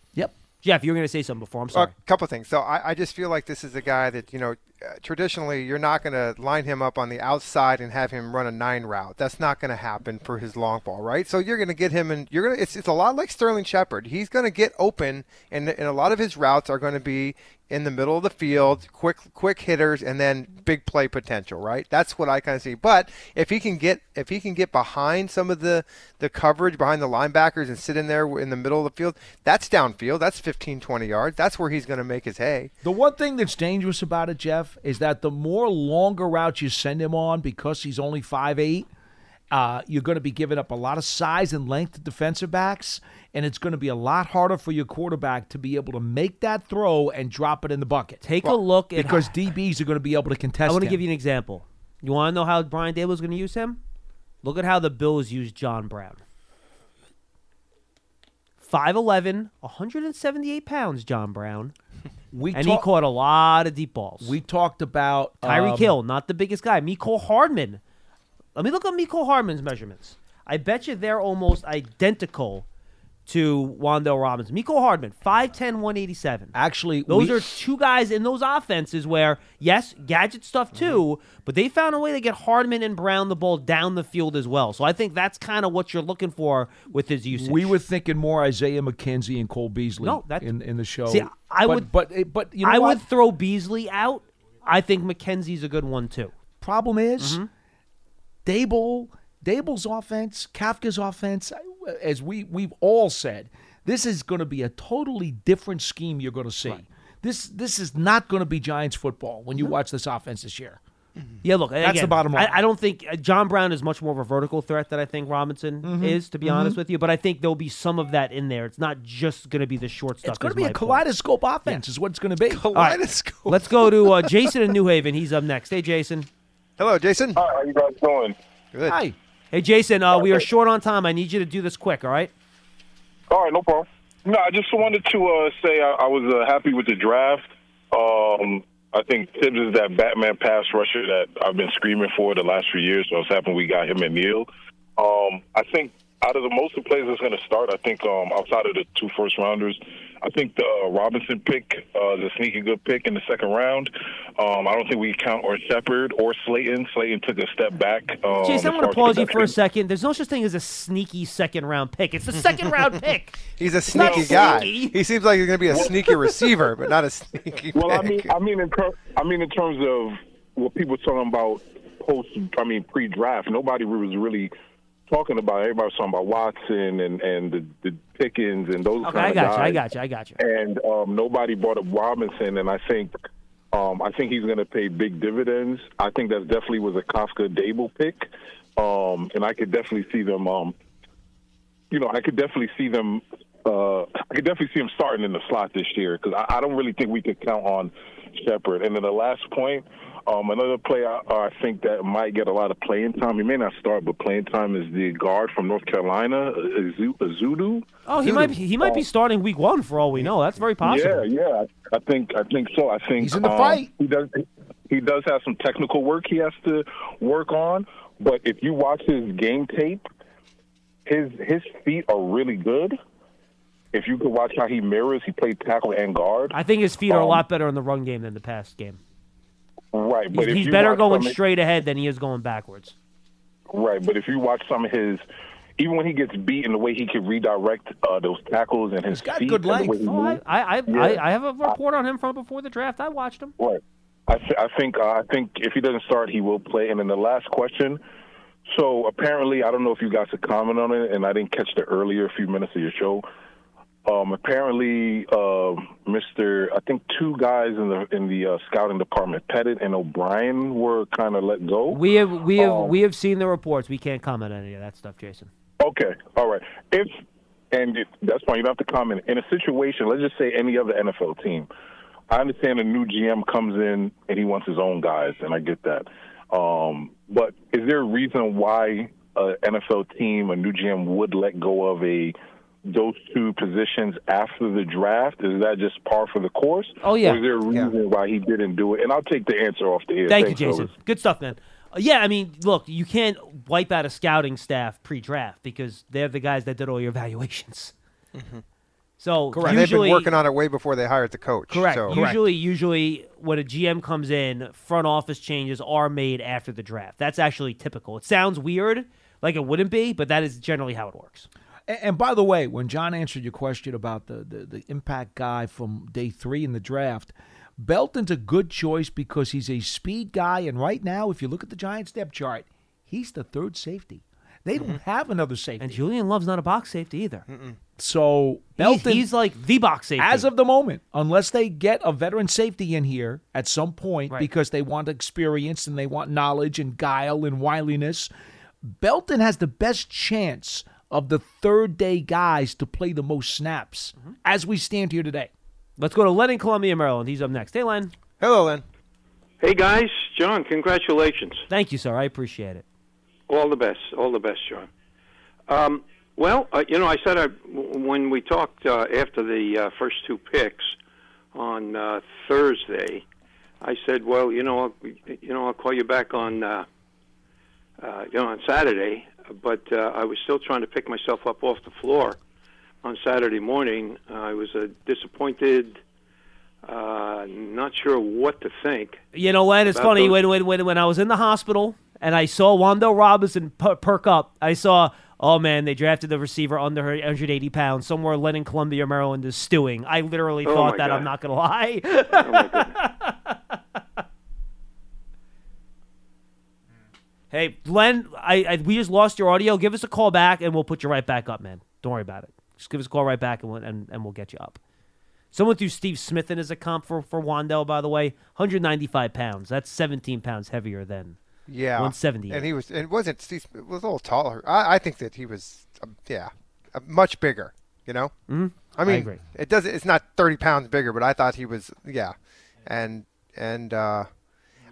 Jeff, you were going to say something before. I'm sorry. A sorry. couple things. So I, I just feel like this is a guy that you know, uh, traditionally you're not going to line him up on the outside and have him run a nine route. That's not going to happen for his long ball, right? So you're going to get him, and you're going to. It's, it's a lot like Sterling Shepard. He's going to get open, and and a lot of his routes are going to be in the middle of the field, quick quick hitters, and then big play potential, right? That's what I kind of see. But if he can get if he can get behind some of the the coverage behind the linebackers and sit in there in the middle of the field, that's downfield. That's 15, 20 yards. That's where he's going to make his hay. The one thing that's dangerous about it, Jeff, is that the more longer routes you send him on because he's only 5'8, uh, you're going to be giving up a lot of size and length to defensive backs, and it's going to be a lot harder for your quarterback to be able to make that throw and drop it in the bucket. Take a look at because DBs are going to be able to contest I want to give you an example. You want to know how Brian Daboll is going to use him? Look at how the Bills used John Brown. 5'11", 178 pounds, John Brown. we And talk- he caught a lot of deep balls. We talked about Tyreek um, Hill, not the biggest guy. Mecole Hardman. Let me look at Mecole Hardman's measurements. I bet you they're almost identical to Wan'Dale Robinson. Mecole Hardman, 5'10", 187. Actually, Those we- are two guys in those offenses where, yes, gadget stuff too, but they found a way to get Hardman and Brown the ball down the field as well. So I think that's kind of what you're looking for with his usage. We were thinking more Isaiah McKenzie and Cole Beasley No, that- in, in the show. See, I but, would- but but you know I what? would throw Beasley out. I think McKenzie's a good one too. Problem is, Mm-hmm. Daboll, Daboll's offense, Kafka's offense, as we we've all said, this is going to be a totally different scheme you're going to see. This this is not going to be Giants football when you watch this offense this year. Yeah, look, That's again, the bottom line. I, I don't think uh, John Brown is much more of a vertical threat than I think Robinson Mm-hmm. is, to be honest with you. But I think there'll be some of that in there. It's not just going to be the short stuff. It's going to be a my point. kaleidoscope offense, is what it's going to be. All right, Let's go to uh, Jason in New Haven. He's up next. Hey, Jason. Hello, Jason. Hi, how you guys doing? Good. Hi. Hey, Jason. Uh, we are short on time. I need you to do this quick. All right. All right, no problem. No, I just wanted to uh, say I, I was uh, happy with the draft. Um, I think Tibbs is that Batman pass rusher that I've been screaming for the last few years. So I was happy we got him at Neal. Um, I think out of the most of the players that's going to start, I think um, outside of the two first rounders, I think the uh, Robinson pick uh, is a sneaky good pick in the second round. Um, I don't think we count or Shepard or Slayton. Slayton took a step back. Um, Jason, I'm going to pause you for a second. There's no such thing as a sneaky second round pick. It's the second round pick. He's a sneaky guy. sneaky. He seems like he's going to be a sneaky receiver, but not a sneaky. Well, I mean, I mean, in ter- I mean, in terms of what people were talking about post, I mean, pre-draft, nobody was really talking about. Everybody was talking about Watson and and the, the Pickens and those Okay, I of got guys. you. I got you. I got you. And um, nobody brought up Robinson, and I think. Um, I think he's going to pay big dividends. I think that definitely was a Kafka Daboll pick, um, and I could definitely see them. Um, you know, I could definitely see them. Uh, I could definitely see him starting in the slot this year because I, I don't really think we could count on Shepard. And then the last point, um, another player uh, I think that might get a lot of playing time. He may not start, but playing time is the guard from North Carolina, Azu- Ezeudu. Oh, he might he might be starting week one for all we know. That's very possible. Yeah, yeah. I think I think so. I think He's in the um, fight. He does. He does have some technical work he has to work on. But if you watch his game tape, his his feet are really good. If you could watch how he mirrors, he played tackle and guard. I think his feet are a Um, lot better in the run game than the past game. Right, but He's, if he's you better going some of- straight ahead than he is going backwards. Right, but if you watch some of his, even when he gets beat, and the way he can redirect uh, those tackles and his He's got feet, good and the way length. Oh, moves- I, I, I, Yeah. I, I have a report on him from before the draft. I watched him. Right. I, th- I think uh, I think if he doesn't start, he will play. And then the last question. So apparently, I don't know if you guys could comment on it, and I didn't catch the earlier few minutes of your show. Um, apparently, uh, Mr. I think two guys in the in the uh, scouting department, Pettit and O'Brien, were kind of let go. We have we have Um, we have seen the reports. We can't comment on any of that stuff, Jason. Okay, all right. If and it, that's fine, you don't have to comment. In a situation, let's just say any other NFL team, I understand a new GM comes in and he wants his own guys, and I get that. Um, but is there a reason why an NFL team, a new GM, would let go of a those two positions after the draft? Is that just par for the course? Oh, yeah. Or is there a reason why he didn't do it? And I'll take the answer off the air. Thank Thanks, you, Jason. fellas. Good stuff, man. Uh, yeah, I mean, look, you can't wipe out a scouting staff pre-draft because they're the guys that did all your evaluations. So And they've been working on it way before they hired the coach. correct. So. Usually, usually when a GM comes in, front office changes are made after the draft. That's actually typical. It sounds weird, like it wouldn't be, but that is generally how it works. And, and by the way, when John answered your question about the, the, the impact guy from day three in the draft, Belton's a good choice because he's a speed guy. And right now, if you look at the Giants depth chart, he's the third safety. They don't have another safety. And Julian Love's not a box safety either. so He- Belton, he's like the box safety. as of the moment, unless they get a veteran safety in here at some point Right. because they want experience and they want knowledge and guile and wiliness, Belton has the best chance of the third day guys to play the most snaps Mm-hmm. as we stand here today. Let's go to Len in Columbia, Maryland. He's up next. Hey, Len. Hello, Len. Hey guys, John, congratulations. Thank you, sir. I appreciate it. All the best. All the best, John. Um, well, uh, you know, I said I, when we talked uh, after the uh, first two picks on uh, Thursday, I said, well, you know, I'll, you know, I'll call you back on, uh, uh, you know, on Saturday. But uh, I was still trying to pick myself up off the floor on Saturday morning. I was uh, disappointed, uh, not sure what to think. You know, Len, it's funny those- when, when when when I was in the hospital and I saw Wan'Dale Robinson per- perk up. I saw, oh man, they drafted the receiver under 180 pounds. Somewhere Len in Columbia, Maryland is stewing. I literally Oh, thought that. God. I'm not gonna lie. Oh my goodness. Hey, Len, I, I we just lost your audio. Give us a call back and we'll put you right back up, man. Don't worry about it. Just give us a call right back and we'll, and, and we'll get you up. Someone threw Steve Smith in as a comp for, for Wan'Dale, by the way. 195 pounds. That's 17 pounds heavier than Yeah, 170. And he was. It wasn't. Steve Smith was a little taller. I, I think that he was. Um, yeah, uh, much bigger. You know. Mm-hmm. I mean, agree. it does. It's not thirty pounds bigger, but I thought he was. Yeah, and and uh,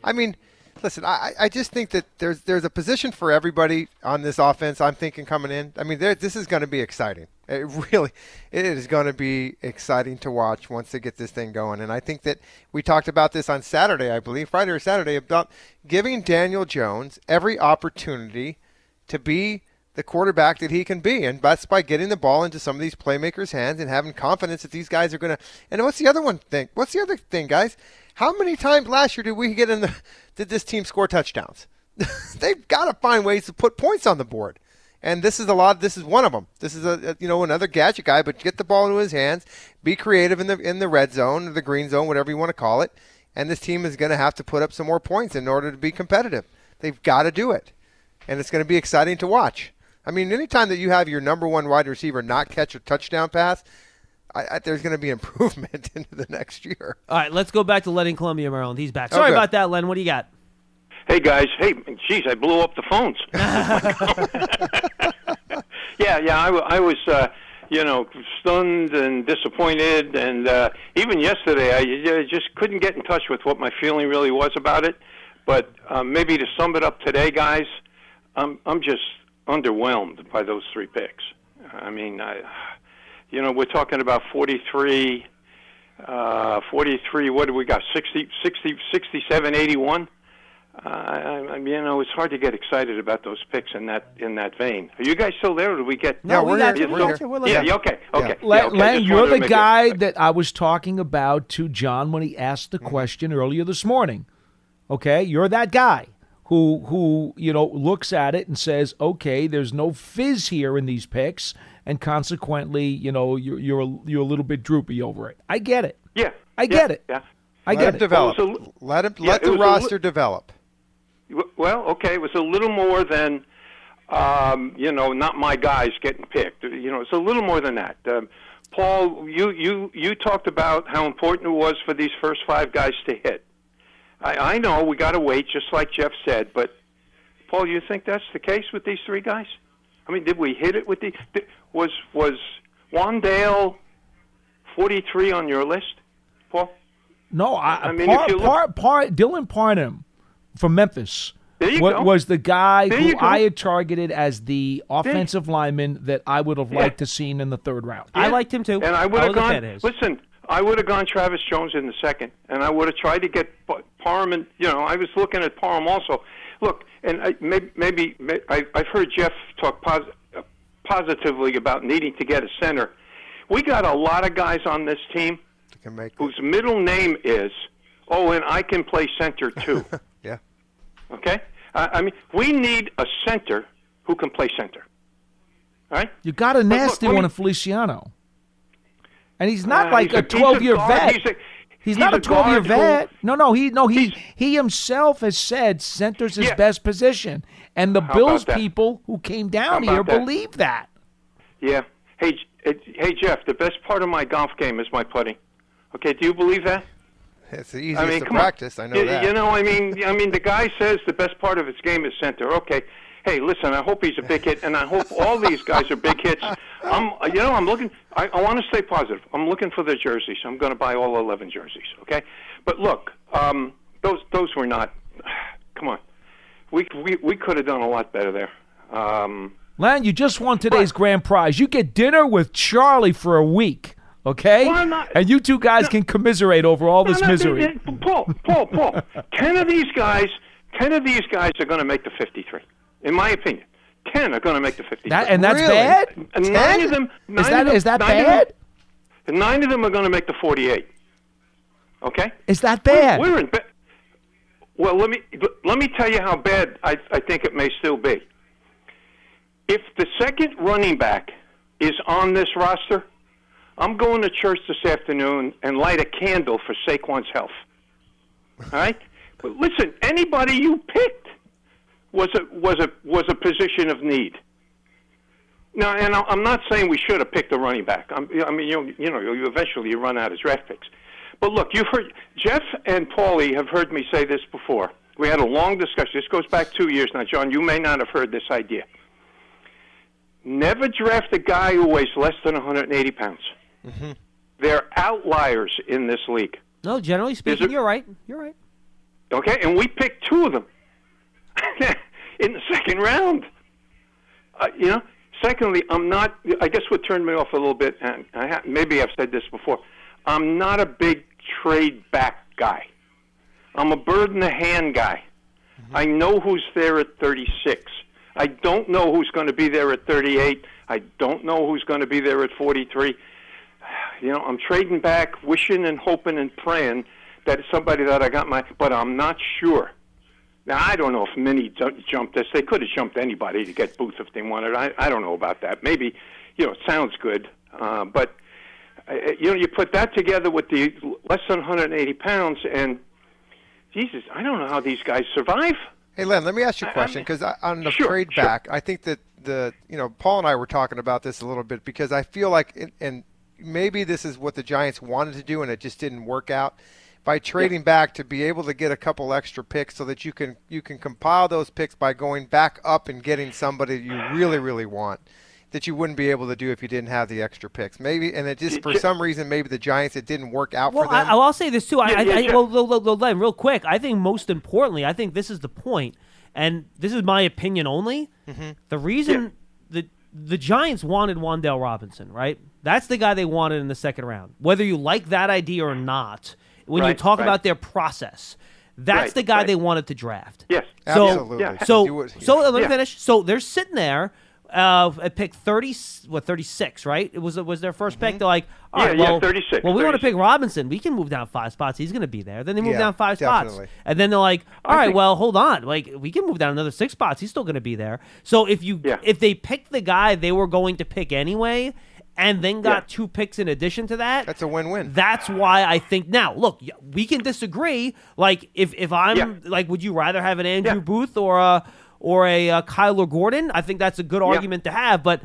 I mean, listen, I I- just think that there's there's a position for everybody on this offense. I'm thinking coming in. I mean, this is going to be exciting. It really, it is going to be exciting to watch once they get this thing going. And I think that we talked about this on Saturday, I believe, Friday or Saturday, about giving Daniel Jones every opportunity to be the quarterback that he can be. And that's by getting the ball into some of these playmakers' hands and having confidence that these guys are going to. And what's the other one thing? What's the other thing, guys? How many times last year did we get in the? Did this team score touchdowns? They've got to find ways to put points on the board. And this is a lot. This is one of them. This is a, you know another gadget guy, but get the ball into his hands, be creative in the in the red zone, the green zone, whatever you want to call it. And this team is going to have to put up some more points in order to be competitive. They've got to do it, and it's going to be exciting to watch. I mean, anytime that you have your number one wide receiver not catch a touchdown pass, I, I, there's going to be improvement into the next year. All right, let's go back to Len in Columbia, Maryland. He's back. Sorry good. about that, Len. What do you got? Hey guys, hey, geez, I blew up the phones. yeah, yeah, I, w- I was, uh, you know, stunned and disappointed, and uh, even yesterday, I, I just couldn't get in touch with what my feeling really was about it. But um, maybe to sum it up today, guys, I'm I'm just underwhelmed by those three picks. I mean, I, you know, we're talking about 43, uh, 43. What do we got? 60, 60, 67, 81. Uh, I, I you know, it's hard to get excited about those picks in that in that vein. Are you guys still there, or do we get? Yeah, we're got here. We're here. got. We're Yeah, yeah, okay, okay. Len, yeah, okay, Len, you're the guy it- that I was talking about to John when he asked the Mm-hmm. question earlier this morning. Okay, you're that guy who who you know looks at it and says, okay, there's no fizz here in these picks, and consequently, you know, you're you're a, you're a little bit droopy over it. I get it. Yeah, I yeah, get it. Yeah. I Let get him it. develop. Well, it a- let him. yeah, let it the was a li- roster develop. Well, okay, it was a little more than, um, you know, not my guys getting picked. You know, it's a little more than that. Um, Paul, you you you talked about how important it was for these first five guys to hit. I, I know we got to wait, just like Jeff said, but Paul, you think that's the case with these three guys? I mean, did we hit it with the? Did, was was Wan'Dale forty three on your list, Paul? No, I, I mean, Par, if you look- Par, Par, Dylan Parham from Memphis There you wa- go. was the guy There who. I had targeted as the offensive lineman that I would have Yeah. liked to seen in the third round. I liked him too. And I would I have was a fan of gone. Listen, I would have gone Travis Jones in the second, and I would have tried to get P- Parham. And you know, I was looking at Parham also. Look, and I, maybe, maybe may- I, I've heard Jeff talk pos- uh, positively about needing to get a center. We got a lot of guys on this team Can make whose middle name is, oh, and I can play center too. yeah. okay, I, I mean, we need a center who can play center. All right. You got a look, nasty let me- one in Feliciano, and he's not Uh, like he's a a- he's a twelve-year vet. He's a- He's he's not a a twelve-year guard who- vet. No, no, he no he he himself has said center's his Yeah. best position, and the How Bills people who came down How here that? believe that. Yeah. Hey, hey, Jeff. The best part of my golf game is my putting. Okay. Do you believe that? It's the easiest I mean, to come on. practice. I know you, that. You know, I mean, I mean, the guy says the best part of his game is center. Okay. Hey, listen. I hope he's a big hit, and I hope all these guys are big hits. I'm, you know, I'm looking. I, I want to stay positive. I'm looking for the jerseys. I'm going to buy all 11 jerseys. Okay. But look, um, those those were not. Come on. We we we could have done a lot better there. Um, Len, you just won today's grand prize. You get dinner with Charlie for a week, okay? Well, not- and you two guys No. can commiserate over all this No, misery. Paul, Paul, Paul. ten of these guys, ten of these guys are going to make the fifty-three, in my opinion. Ten are going to make the 50. That and that's Really? bad. And nine of them. Nine Is that them, is that nine of bad? them- nine of them are going to make the forty-eight. Okay. Is that bad? We're in. Ba- well, let me let me tell you how bad I, I think it may still be. If the second running back is on this roster, I'm going to church this afternoon and light a candle for Saquon's health. All right. But listen, anybody you picked was a was a was a position of need. Now, and I'm not saying we should have picked a running back. I'm, I mean, you you know, you eventually you run out of draft picks. But look, you've heard Jeff and Paulie have heard me say this before. We had a long discussion. This goes back two years now, John. You may not have heard this idea. Never draft a guy who weighs less than 180 pounds. Mm-hmm. They're outliers in this league. No, generally speaking, it- you're right. You're right. Okay, and we picked two of them in the second round. Uh, you know. Secondly, I'm not. I guess what turned me off a little bit, and I ha- maybe I've said this before. I'm not a big trade back guy. I'm a bird in the hand guy. I know who's there at 36. I don't know who's going to be there at 38. I don't know who's going to be there at 43. You know, I'm trading back, wishing and hoping and praying that it's somebody that I got my, but I'm not sure. Now I don't know if ju- jumped this. They could have jumped anybody to get Booth if they wanted. I I don't know about that. Maybe, you know, it sounds good, uh, but uh, you know, you put that together with the less than 180 pounds, and Jesus, I don't know how these guys survive. Hey, Len, let me ask you a question because on the Sure, trade sure. back, I think that the you know Paul and I were talking about this a little bit because I feel like and maybe this is what the Giants wanted to do and it just didn't work out. By trading back to be able to get a couple extra picks so that you can you can compile those picks by going back up and getting somebody you really really want that you wouldn't be able to do if you didn't have the extra picks. Maybe and it just for some reason maybe the Giants it didn't work out Well, for I, them. I'll say this too. I, Yeah, I, yeah, I yeah. well, well, well, well, Len, real quick. I think most importantly, I think this is the point, and this is my opinion only. Mm-hmm. The reason the the Giants wanted Wan'Dale Robinson, right? That's the guy they wanted in the second round. Whether you like that idea or not, when you talk right. about their process, that's Right, the guy right. they wanted to draft. Yes. So, Absolutely. Yeah. So, Do so let me Yeah. finish. So they're sitting there uh, at pick thirty, what thirty six, right? It was it was their 1st pick. They're like, all Yeah, right, yeah, well, 36, well, we want to pick Robinson. We can move down five spots. He's going to be there. Then they move Yeah, down five definitely. spots, and then they're like, all I right, think- well, hold on, like we can move down another six spots. He's still going to be there. So if you Yeah. if they picked the guy they were going to pick anyway, and then got Yeah. two picks in addition to that, That's a win-win. that's why I think now. Look, we can disagree. Like if if I'm Yeah. like, would you rather have an Andrew Yeah. Booth or a or a uh, Kyler Gordon? I think that's a good argument to have, but.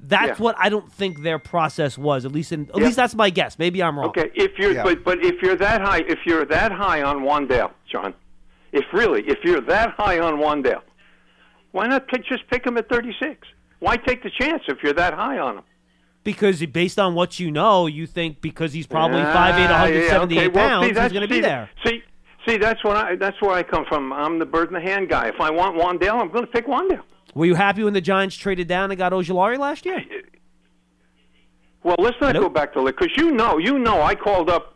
That's Yeah. what I don't think their process was. At least, in at Yeah. least that's my guess. Maybe I'm wrong. Okay, if you're Yeah. but but if you're that high, if you're that high on Wan'Dale, John, if really if you're that high on Wan'Dale, why not pick, just pick him at 36? Why take the chance if you're that high on him? Because based on what you know, you think because he's probably Ah, 5'8", yeah, 178 okay. Well, pounds, see, he's going to be there. See, see, that's what I that's where I come from. I'm the bird in the hand guy. If I want Wan'Dale, I'm going to pick Wan'Dale. Were you happy when the Giants traded down and got Ojulari last year? Well, let's not Nope. go back to because you know, you know, I called up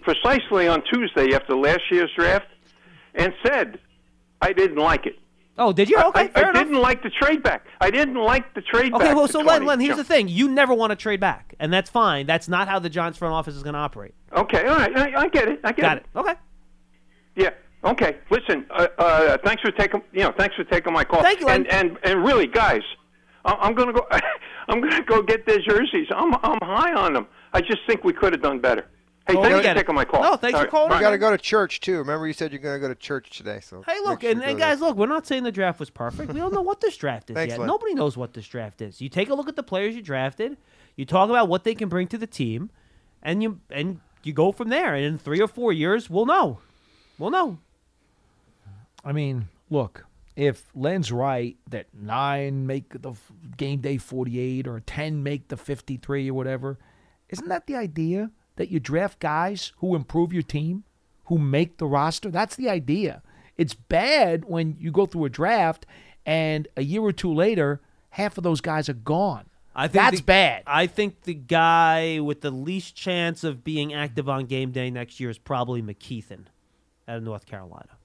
precisely on Tuesday after last year's draft and said I didn't like it. Oh, did you? Okay, I, I didn't like the trade back. I didn't like the trade back. Okay, well, so 20. Len, Len, here's the thing: you never want to trade back, and that's fine. That's not how the Giants front office is going to operate. Okay, all right, I, I get it. I get Got it. Okay. Yeah. Okay. Listen. Uh, uh, thanks for taking. You know. Thanks for taking my call. Thank you, Len. And and and really, guys, I- I'm gonna go. I'm gonna go get their jerseys. I'm I'm high on them. I just think we could have done better. Hey, Oh, thanks for get it. taking my call. No, thanks All for right. calling You in. got to go to church too. Remember, you said you're going to go to church today. So Hey, look, sure and, and go there. guys, look, we're not saying the draft was perfect. We don't know what this draft is Thanks, yet. Len. Nobody knows what this draft is. You take a look at the players you drafted, you talk about what they can bring to the team, and you and you go from there. And in three or four years, we'll know. We'll know. I mean, look, if Len's right that nine make the game day 48 or 10 make the 53 or whatever, isn't that the idea? That you draft guys who improve your team, who make the roster? That's the idea. It's bad when you go through a draft and a year or two later, half of those guys are gone. I think That's the- bad. I think the guy with the least chance of being active on game day next year is probably McKethan out of North Carolina.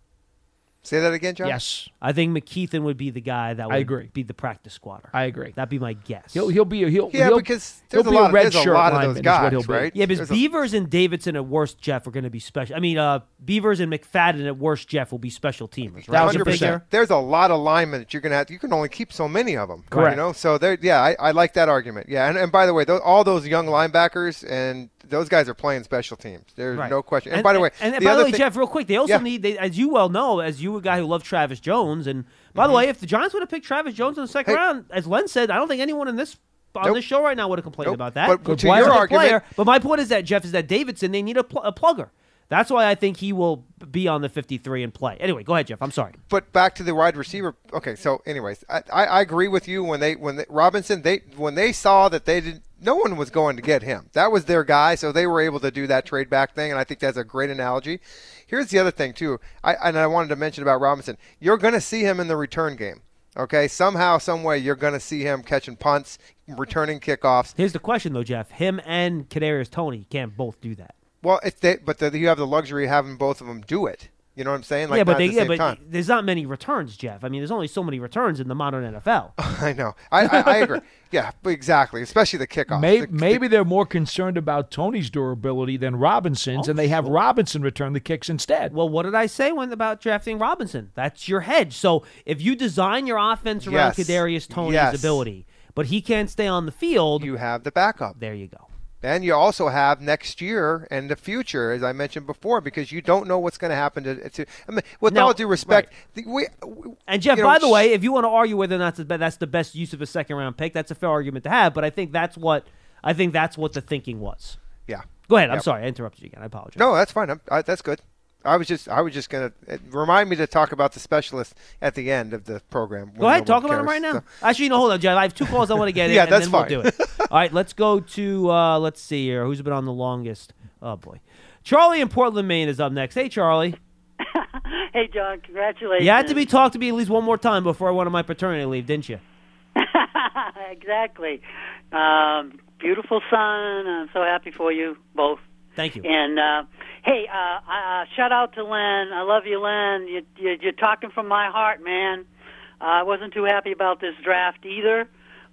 Say that again, John. Yes, I think McKethan would be the guy that would I agree. be the practice squatter. I agree. That'd be my guess. He'll he'll be a he'll Yeah, he'll, because there's he'll a be lot. a red there's a shirt lot of those guys, he'll be. right? Yeah, because There's a- Beavers and Davidson at worst, Jeff, are going to be special. I mean, uh, Beavers and McFadden at worst, Jeff, will be special teamers. Right? Thousand You figure? percent. There's a lot of linemen that you're gonna have. You can only keep so many of them. Correct. You know, so there. Yeah, I, I like that argument. Yeah, and, and by the way, those, all those young linebackers and those guys are playing special teams. There's Right. no question. And, by the way, and, and the by the way, thing- Jeff, real quick, they also Yeah. need, they, as you well know, as you a guy who loved Travis Jones, and by Mm-hmm. the way, if the Giants would have picked Travis Jones in the second Hey. round, as Len said, I don't think anyone in this on Nope. this show right now would have complained Nope. about that. But Good to your argument- player. But my point is that Jeff is that Davidson, they need a, pl- a plugger. That's why I think he will be on the 53 and play. Anyway, go ahead, Jeff. I'm sorry. but back to the wide receiver. Okay, so anyways, I, I, I agree with you when they when they, Robinson they when they saw that they didn't no one was going to get him. That was their guy, so they were able to do that trade back thing, and I think that's a great analogy. Here's the other thing too. I and I wanted to mention about Robinson. You're going to see him in the return game. Okay, somehow, some way, you're going to see him catching punts, returning kickoffs. Here's the question, though, Jeff. Him and Kadarius Toney can't both do that. Well, if they, but the, you have the luxury of having both of them do it. You know what I'm saying? Like yeah, but they, the yeah, but time. there's not many returns, Jeff. I mean, there's only so many returns in the modern NFL. I know. I, I, I agree. Yeah, exactly. Especially the kickoff. Maybe, The- the- maybe they're more concerned about Toney's durability than Robinson's, and they oh, have Robinson return the kicks instead. Well, what did I say when about drafting Robinson? That's your hedge. So if you design your offense around Yes. Kadarius Toney's Yes. ability, but he can't stay on the field, you have the backup. there you go. And you also have next year and the future, as I mentioned before, because you don't know what's going to happen to. to I mean, with Now- all due respect, the, we, we- And Jeff, you know, by the sh- way, if you want to argue whether or not that's the, best use of a second round pick, that's a fair argument to have. But I think that's what I think that's what the thinking was. yeah. Go ahead. I'm sorry, I interrupted you again. I apologize. No, that's fine. I, that's good. I was just, I was just gonna uh, remind me to talk about the specialist at the end of the program. Go ahead, talk about him right now. Actually, no, hold on, Jeff. I have two calls I want to get in, Yeah, and that's then fine. we'll do it. All right, let's go to uh, let's see here. Who's been on the longest? Oh boy, Charlie in Portland, Maine is up next. Hey, Charlie. Hey, John, congratulations. You had to be talked to me at least one more time before I went on my paternity leave, didn't you? exactly. Um, beautiful son. I'm so happy for you both. Thank you. And uh, hey, uh, uh, shout out to Len. I love you, Len. You, you, you're talking from my heart, man. Uh, I wasn't too happy about this draft either,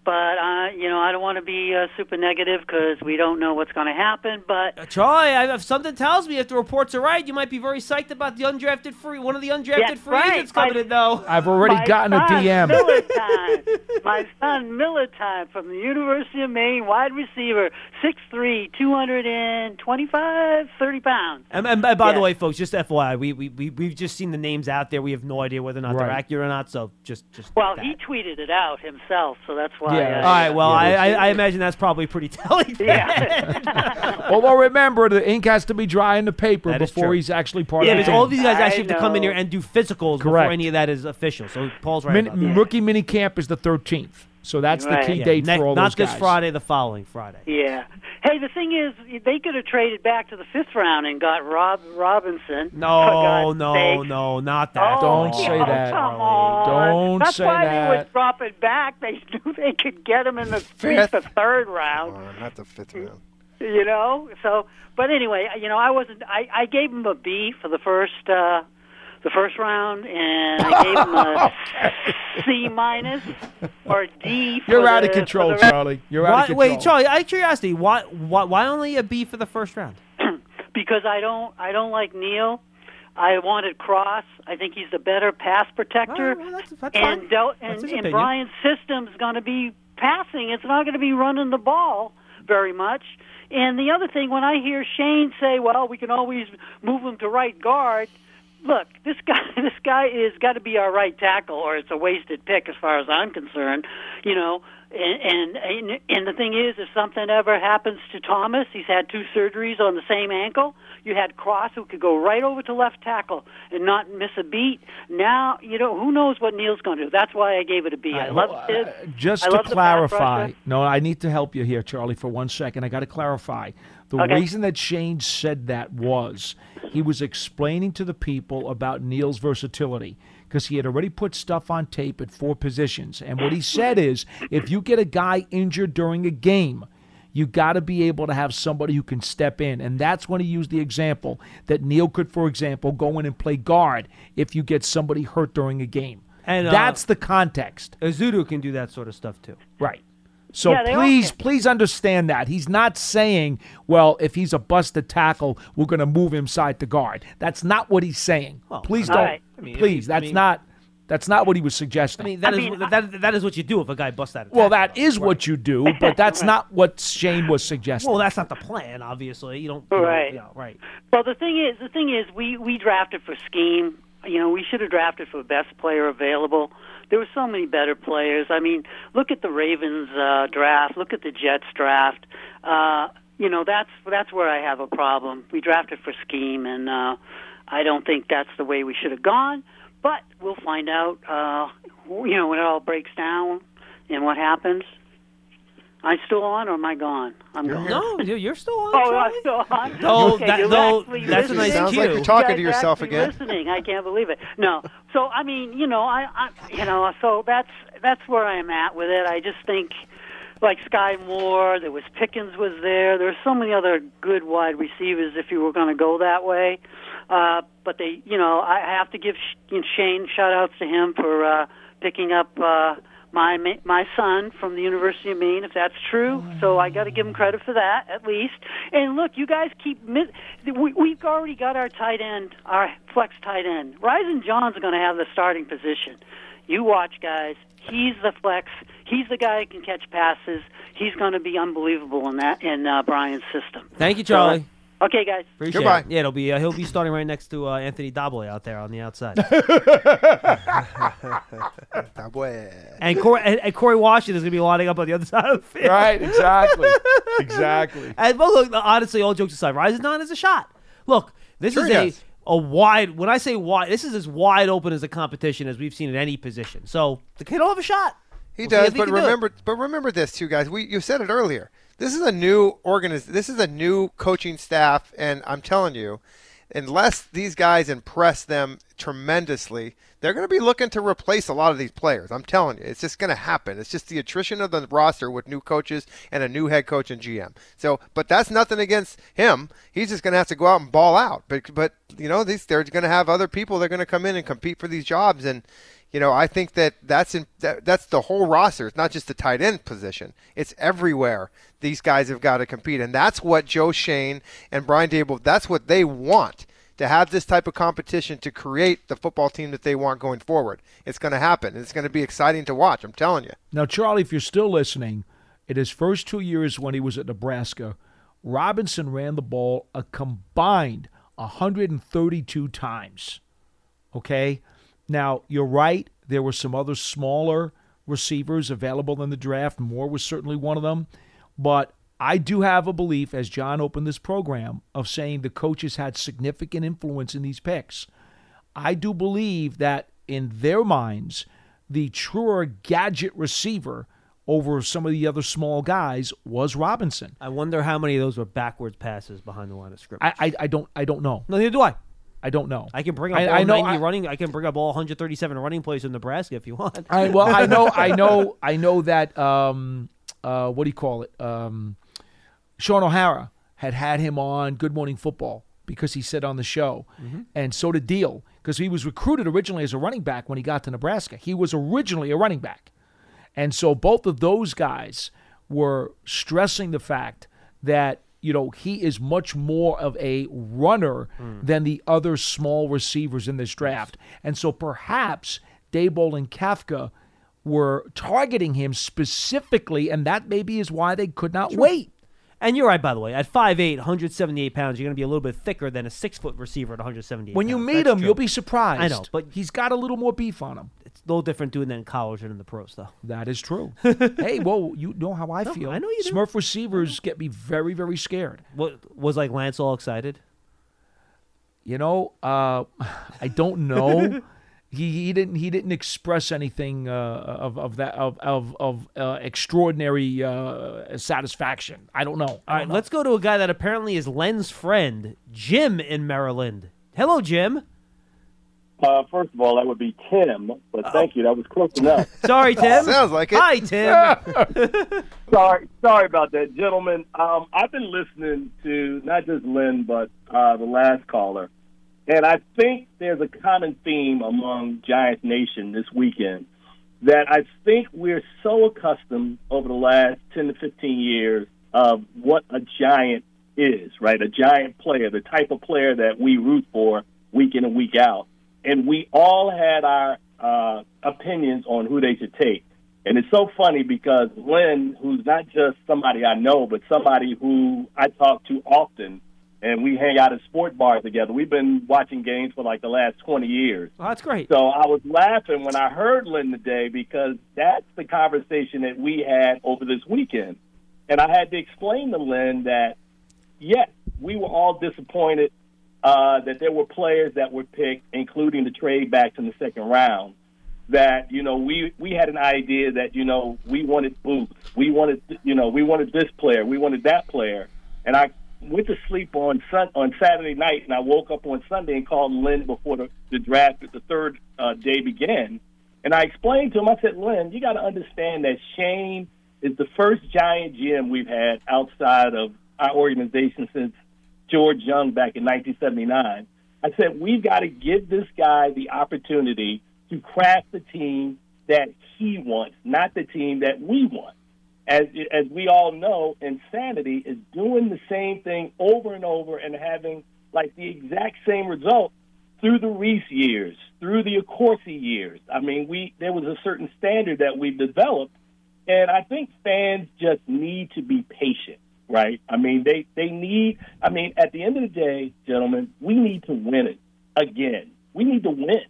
but uh, you know I don't want to be uh, super negative because we don't know what's going to happen. But Uh, Charlie, I, if something tells me if the reports are right, you might be very psyched about the undrafted free, one of the undrafted That's free right. agents coming I- in, though. I've already my gotten a son, DM. Miller time. my son Miller time from the University of Maine, wide receiver, 6'3", 225, 30 pounds. And, and, and by the way, folks, just FYI, we, we, we, we've just seen the names out there. We have no idea whether or not they're accurate or not, so just, just Well, that. he tweeted it out himself, so that's why Yeah. All right. Well, I, I, I imagine that's probably pretty telling. Yeah. Although remember, the ink has to be dry in the paper That is before he's actually part yeah, of the because all these guys I actually have to come in here and do physicals before any of that is official. So Paul's right. Min- about that. Rookie mini camp is the 13th, so that's Right. the key Yeah, date ne- for all not those this. Friday, the following Friday. Yeah. Hey, the thing is, they could have traded back to the fifth round and got Rob Robinson. No, no, sakes. no, not that. Oh, Don't Paul. say oh, that. Come on. Don't That's say why they that. would drop it back. They knew they could get him in the, Fifth? the third round. Oh, not the fifth round. You know. So, but anyway, you know, I wasn't. I, I gave him a B for the first. uh the first round, and I gave him a C minus or D. For You're out of the- for control, the Charlie. You're out of control. wait, Charlie. Out of curiosity, why, why, why only a B for the first round? because I don't I don't like Neal. I wanted Cross. I think he's the better pass protector. Oh, well, that's- that's and. Del- and, his and opinion. Brian's system's going to be passing. It's not going to be running the ball very much. And the other thing, when I hear Schoen say, "Well, we can always move him to right guard," look, this guy, this guy is got to be our right tackle, or it's a wasted pick as far as I'm concerned. You know, and and and the thing is, if something ever happens to Thomas, he's had two surgeries on the same ankle. You had Cross, who could go right over to left tackle and not miss a beat. Now, you know, who knows what Neal's going to do? That's why I gave it a B. I love it. Uh, Just I to love the pass clarify, no, I need to help you here, Charlie, for one second. I got to clarify. The Okay. reason that Schoen said that was he was explaining to the people about Neal's versatility because he had already put stuff on tape at four positions. And what he said is if you get a guy injured during a game, you got to be able to have somebody who can step in. And that's when he used the example that Neal could, for example, go in and play guard if you get somebody hurt during a game. And, uh, that's the context. Ezeudu can do that sort of stuff too. Right. So Yeah, please, please understand that. He's not saying, well, if he's a busted tackle, we're going to move him side to guard. That's not what he's saying. please don't. right. I mean, if please, he- I that's mean- not that's not what he was suggesting. I mean, that I is mean, that, that is what you do if a guy busts out. Of Well, that is what you do, but that's not what Schoen was suggesting. Well, that's not the plan. Obviously, you don't. you know, Right. yeah, right. Well, the thing is, the thing is, we we drafted for scheme. You know, we should have drafted for best player available. There were so many better players. I mean, look at the Ravens uh, draft. Look at the Jets draft. Uh, you know, that's that's where I have a problem. We drafted for scheme, and uh, I don't think that's the way we should have gone. But we'll find out. Uh, you know, when it all breaks down and what happens. I'm still on, or am I gone? I'm gone. No, you- you're still on. Oh, I'm still on. No, okay, that- no, actually that's a nice listening? Sounds like you're talking You to yourself again. Listening, I can't believe it. No, so I mean, you know, I, I, you know, so that's that's where I am at with it. I just think, like Skyy Moore, there was Pickens was there. There were so many other good wide receivers if you were going to go that way. Uh, but they, you know, I have to give Sh- Schoen shout outs to him for uh, picking up. Uh, my my son from the University of Maine, if that's true. So I got to give him credit for that at least. And look, you guys keep we, we've already got our tight end, our flex tight end. Rysen John's going to have the starting position. You watch, guys. He's the flex. He's the guy who can catch passes. He's going to be unbelievable in that in uh, Brian's system. Thank you, Charlie. Okay, guys. Appreciate Goodbye. it. Yeah, it'll be. Uh, he'll be starting right next to uh, Anthony Dabble out there on the outside, and Corey and, and Corey Washington's gonna be lining up on the other side of the field. right, exactly. exactly. And but look, honestly, all jokes aside, Rysen John is a shot. Look, this Sure is he a a wide. When I say wide, this is as wide open as a competition as we've seen in any position. So the kid will have a shot. He We'll does, if he but do remember, but remember this too, guys. We you said it earlier. This is a new organiz- This is a new coaching staff, and I'm telling you, unless these guys impress them tremendously, they're going to be looking to replace a lot of these players. I'm telling you, it's just going to happen. It's just the attrition of the roster with new coaches and a new head coach and GM. So, but that's nothing against him. He's just going to have to go out and ball out. But, but you know, these they're going to have other people. They're going to come in and compete for these jobs and you know, I think that that's in, that, that's the whole roster. It's not just the tight end position. It's everywhere. These guys have got to compete, and that's what Joe Schoen and Brian Daboll. That's what they want to have this type of competition to create the football team that they want going forward. It's going to happen. It's going to be exciting to watch. I'm telling you. Now, Charlie, if you're still listening, in his first two years when he was at Nebraska, Robinson ran the ball a combined 132 times. Okay? Now, you're right. There were some other smaller receivers available in the draft. Moore was certainly one of them. But I do have a belief, as John opened this program, of saying the coaches had significant influence in these picks. I do believe that in their minds, the truer gadget receiver over some of the other small guys was Robinson. I wonder how many of those were backwards passes behind the line of scrimmage. I I, I don't I don't know. neither do I. I don't know. I can bring up I- all I know 90 I- running. I can bring up all 137 running plays in Nebraska if you want. I, well, I know, I know, I know that. Um, uh, what do you call it? Um, Shaun O'Hara had had him on Good Morning Football because he said on the show, and so did Deal because he was recruited originally as a running back when he got to Nebraska. He was originally a running back, and so both of those guys were stressing the fact that you know he is much more of a runner hmm. than the other small receivers in this draft, and so perhaps Daboll and Kafka were targeting him specifically, and that maybe is why they could not wait. And you're right, by the way. At 5'8", 178 pounds, you're going to be a little bit thicker than a six-foot receiver at 178 When you pounds. meet That's him, true. you'll be surprised. I know, but he's got a little more beef on him. it's a little different doing that in college than in the pros, though. That is true. hey, well, you know how I No, feel. I know you do. Smurf receivers get me very, very scared. What was like Lance all excited? You know, uh, I don't know. he, he didn't he didn't express anything uh, of of that of of, of uh, extraordinary uh, satisfaction. I don't know. I don't know. let's go to a guy that apparently is Len's friend, Jim in Maryland. Hello, Jim. Uh, first of all, that would be Tim, but thank you. That was close enough. Sorry, Tim. Sounds like it. Hi, Tim. sorry, sorry about that, gentlemen. Um, I've been listening to not just Lynn, but uh, the last caller, and I think there's a common theme among Giants Nation this weekend that I think we're so accustomed over the last 10 to 15 years of what a Giant is, right? A Giant player, the type of player that we root for week in and week out. And we all had our uh, opinions on who they should take. And it's so funny because Lynn, who's not just somebody I know, but somebody who I talk to often, and we hang out at sport bars together. We've been watching games for like the last 20 years. Oh, that's great. So I was laughing when I heard Lynn today because that's the conversation that we had over this weekend. And I had to explain to Lynn that, yes, we were all disappointed uh, that there were players that were picked, including the trade backs in the second round. That you know, we we had an idea that you know we wanted Booth, we wanted you know we wanted this player, we wanted that player, and I went to sleep on sun, on Saturday night, and I woke up on Sunday and called Lynn before the, the draft, the third uh, day began, and I explained to him. I said, Lynn, you got to understand that Schoen is the first giant GM we've had outside of our organization since George Young back in 1979. I said, we've got to give this guy the opportunity to craft the team that he wants, not the team that we want. As, as we all know, insanity is doing the same thing over and over and having like the exact same result through the Reese years, through the Accorsi years. I mean, we there was a certain standard that we developed, and I think fans just need to be patient right? I mean, they they need. I mean, at the end of the day, gentlemen, we need to win it again. We need to win.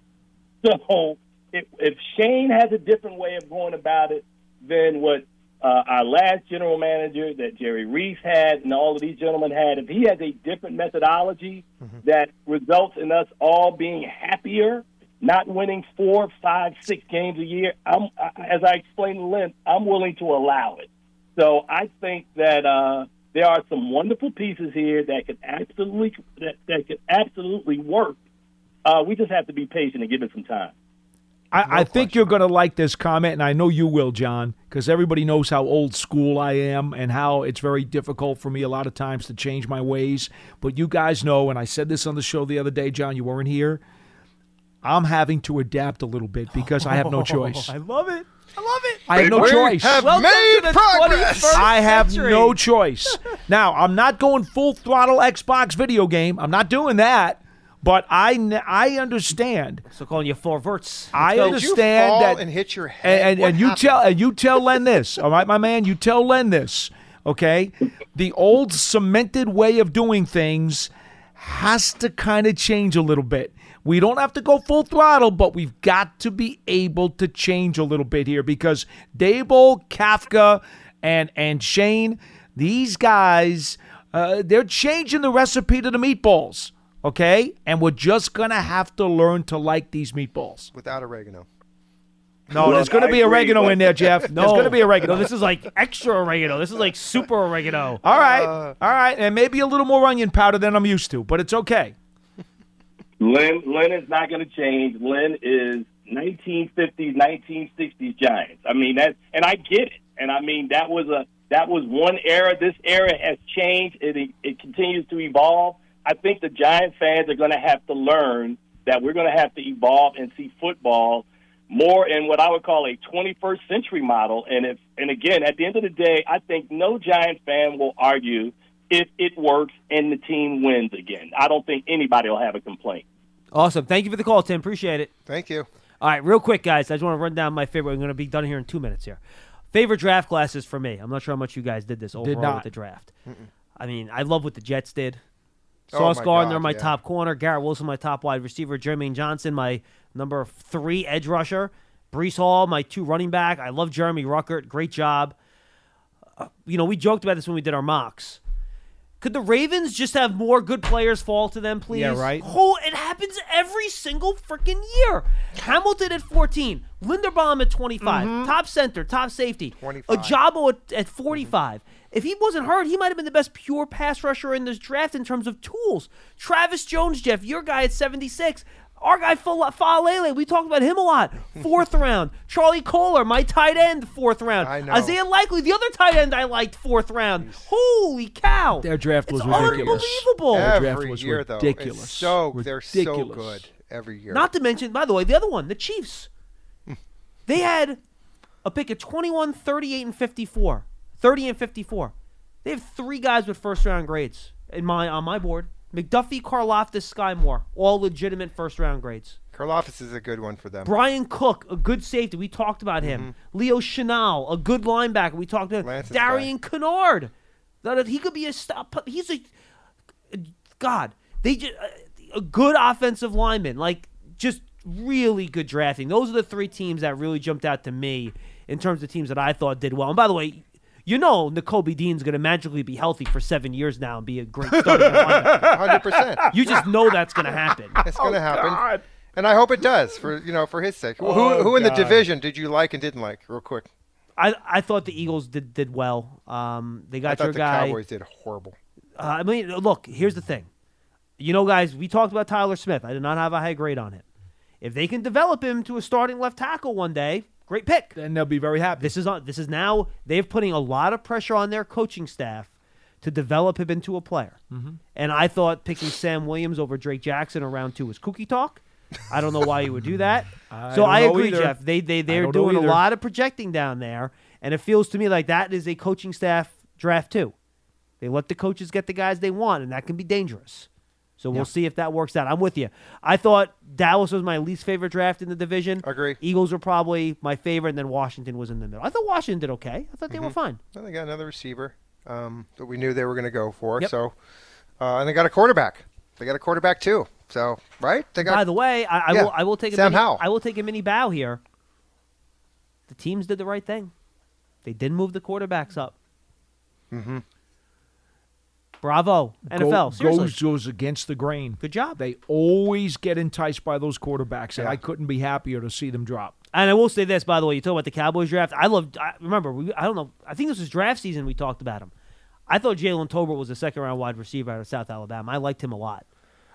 So if, if Schoen has a different way of going about it than what uh, our last general manager that Jerry Reese had and all of these gentlemen had, if he has a different methodology that results in us all being happier, not winning four, five, six games a year, I'm, I- as I explained to Lynn, I'm willing to allow it. So I think that uh, there are some wonderful pieces here that could absolutely that, that could absolutely work. Uh, we just have to be patient and give it some time. I, I think you're going to like this comment, and I know you will, John, because everybody knows how old school I am and how it's very difficult for me a lot of times to change my ways. But you guys know, and I said this on the show the other day, John, you weren't here. I'm having to adapt a little bit because I have no oh, choice. I love it. I love it. I have no We choice. have Welcome made to the progress. 21st I have century. no choice. Now, I'm not going full throttle Xbox video game. I'm not doing that. But I I understand. So calling you four verts. I go. Did you understand fall that and hit your head? and, and, and you tell and you tell Len this, all right, my man. You tell Len this, okay? The old cemented way of doing things has to kind of change a little bit. We don't have to go full throttle, but we've got to be able to change a little bit here because Daboll, Kafka, and and Schoen, these guys, uh, they're changing the recipe to the meatballs. Okay, and we're just gonna have to learn to like these meatballs. Without oregano. No, there's going to be oregano in there, Jeff. No, there's going to be oregano. No, this is like extra oregano. This is like super oregano. All right, uh. all right, and maybe a little more onion powder than I'm used to, but it's okay. Lynn, Lynn is not going to change. Lynn is 1950s, 1960s Giants. I mean that, and I get it. And I mean that was a that was one era. This era has changed. It it continues to evolve. I think the Giant fans are going to have to learn that we're going to have to evolve and see football more in what I would call a 21st century model. And if and again, at the end of the day, I think no Giant fan will argue if it works and the team wins again. I don't think anybody will have a complaint. Awesome. Thank you for the call, Tim. Appreciate it. Thank you. All right, real quick, guys. I just want to run down my favorite. I'm going to be done here in two minutes here. Favorite draft classes for me. I'm not sure how much you guys did this overall not. with the draft. I mean, I love what the Jets did. Oh, Sauce my Gardner, God, my yeah. top corner. Garrett Wilson, my top wide receiver. Jermaine Johnson, my number three edge rusher. Breece Hall, my two running back. I love Jeremy Ruckert. Great job. Uh, you know, we joked about this when we did our mocks. Could the Ravens just have more good players fall to them, please? Yeah, right. Oh, it happens every single freaking year. Hamilton at 14, Linderbaum at 25, Mm-hmm. top center, top safety, 25. Ojabo at, at 45. If he wasn't hurt, he might have been the best pure pass rusher in this draft in terms of tools. Travis Jones, Jeff, your guy at 76. Our guy Fala- Faalele, we talked about him a lot. Fourth round. Charlie Kolar, my tight end, fourth round. I know. Isaiah Likely, the other tight end I liked, fourth round. Holy cow! Their draft was It's ridiculous. unbelievable. Their draft was year, ridiculous. It's so they're so Ridiculous. good every year. Not to mention, by the way, the other one, the Chiefs. Hmm. they had a pick at 21, 38, and 54. 30 and 54. They have three guys with first round grades in my on my board. McDuffie, Karlaftis, Skyy Moore, all legitimate first round grades. Karlaftis is a good one for them. Bryan Cook, a good safety. We talked about him. Mm-hmm. Leo Chenal, a good linebacker. We talked about him. Lance's Darian Kinnard. That he could be a stop. He's a God. They just a good offensive lineman. Like just really good drafting. Those are the three teams that really jumped out to me in terms of teams that I thought did well. And by the way. You know, Nakobe Dean's going to magically be healthy for seven years now and be a great starting. Hundred percent. You just know that's going to happen. It's going to happen, and I hope it does for you know for his sake. who Oh, who in the division did you like and didn't like? Real quick, I, I thought the Eagles did did well. Um, they got thought your the guy. Cowboys did horrible. Uh, I mean, look, here's the thing. You know, guys, we talked about Tyler Smith. I did not have a high grade on him. If they can develop him to a starting left tackle one day, great pick. Then they'll be very happy. This is on. This is now they're putting a lot of pressure on their coaching staff to develop him into a player. Mm-hmm. And I thought picking Sam Williams over Drake Jackson around round two was cookie talk. I don't know why you would do that. I so I agree, either. Jeff. They they they're doing a lot of projecting down there, and it feels to me like that is a coaching staff draft too. They let the coaches get the guys they want, and that can be dangerous. So we'll see if that works out. I'm with you. I thought Dallas was my least favorite draft in the division. Agree. Eagles were probably my favorite, and then Washington was in the middle. I thought Washington did okay. I thought they were fine. Well, they got another receiver um, that we knew they were going to go for. Yep. So, uh, and they got a quarterback. They got a quarterback too. So, right? They got. By the way, I, I Yeah. will I will take a Sam mini, Howell. I will take a mini bow here. The teams did the right thing. They didn't move the quarterbacks up. Mm-hmm. Bravo, NFL. Go- Seriously, goes goes against the grain. good job. They always get enticed by those quarterbacks, and Yeah. I couldn't be happier to see them drop. And I will say this, by the way, you talk about the Cowboys draft. I love. I, remember, we, I don't know. I think this was draft season. We talked about him. I thought Jalen Tolbert was a second round wide receiver out of South Alabama. I liked him a lot.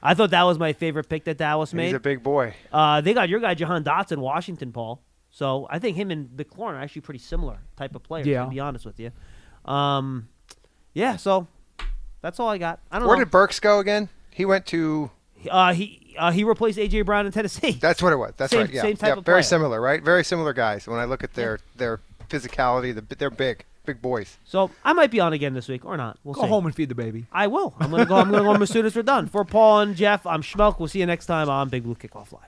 I thought that was my favorite pick that Dallas made. he's a big boy. Uh, they got your guy Jahan Dotson, Washington, Paul. So I think him and McLaurin are actually pretty similar type of players. Yeah. To be honest with you, um, yeah. So that's all I got. I don't Where know. did Burks go again? He went to. uh, he uh, he replaced AJ Brown in Tennessee. That's what it was. That's Same- right. Yeah. same type yeah, of very player. similar, right? Very similar guys. When I look at their their physicality, the, they're big, big boys. so I might be on again this week or not. We'll Go see. home and feed the baby. I will. I'm gonna go. I'm gonna go as soon as we're done. For Paul and Jeff, I'm Schmelk. We'll see you next time on Big Blue Kickoff Live.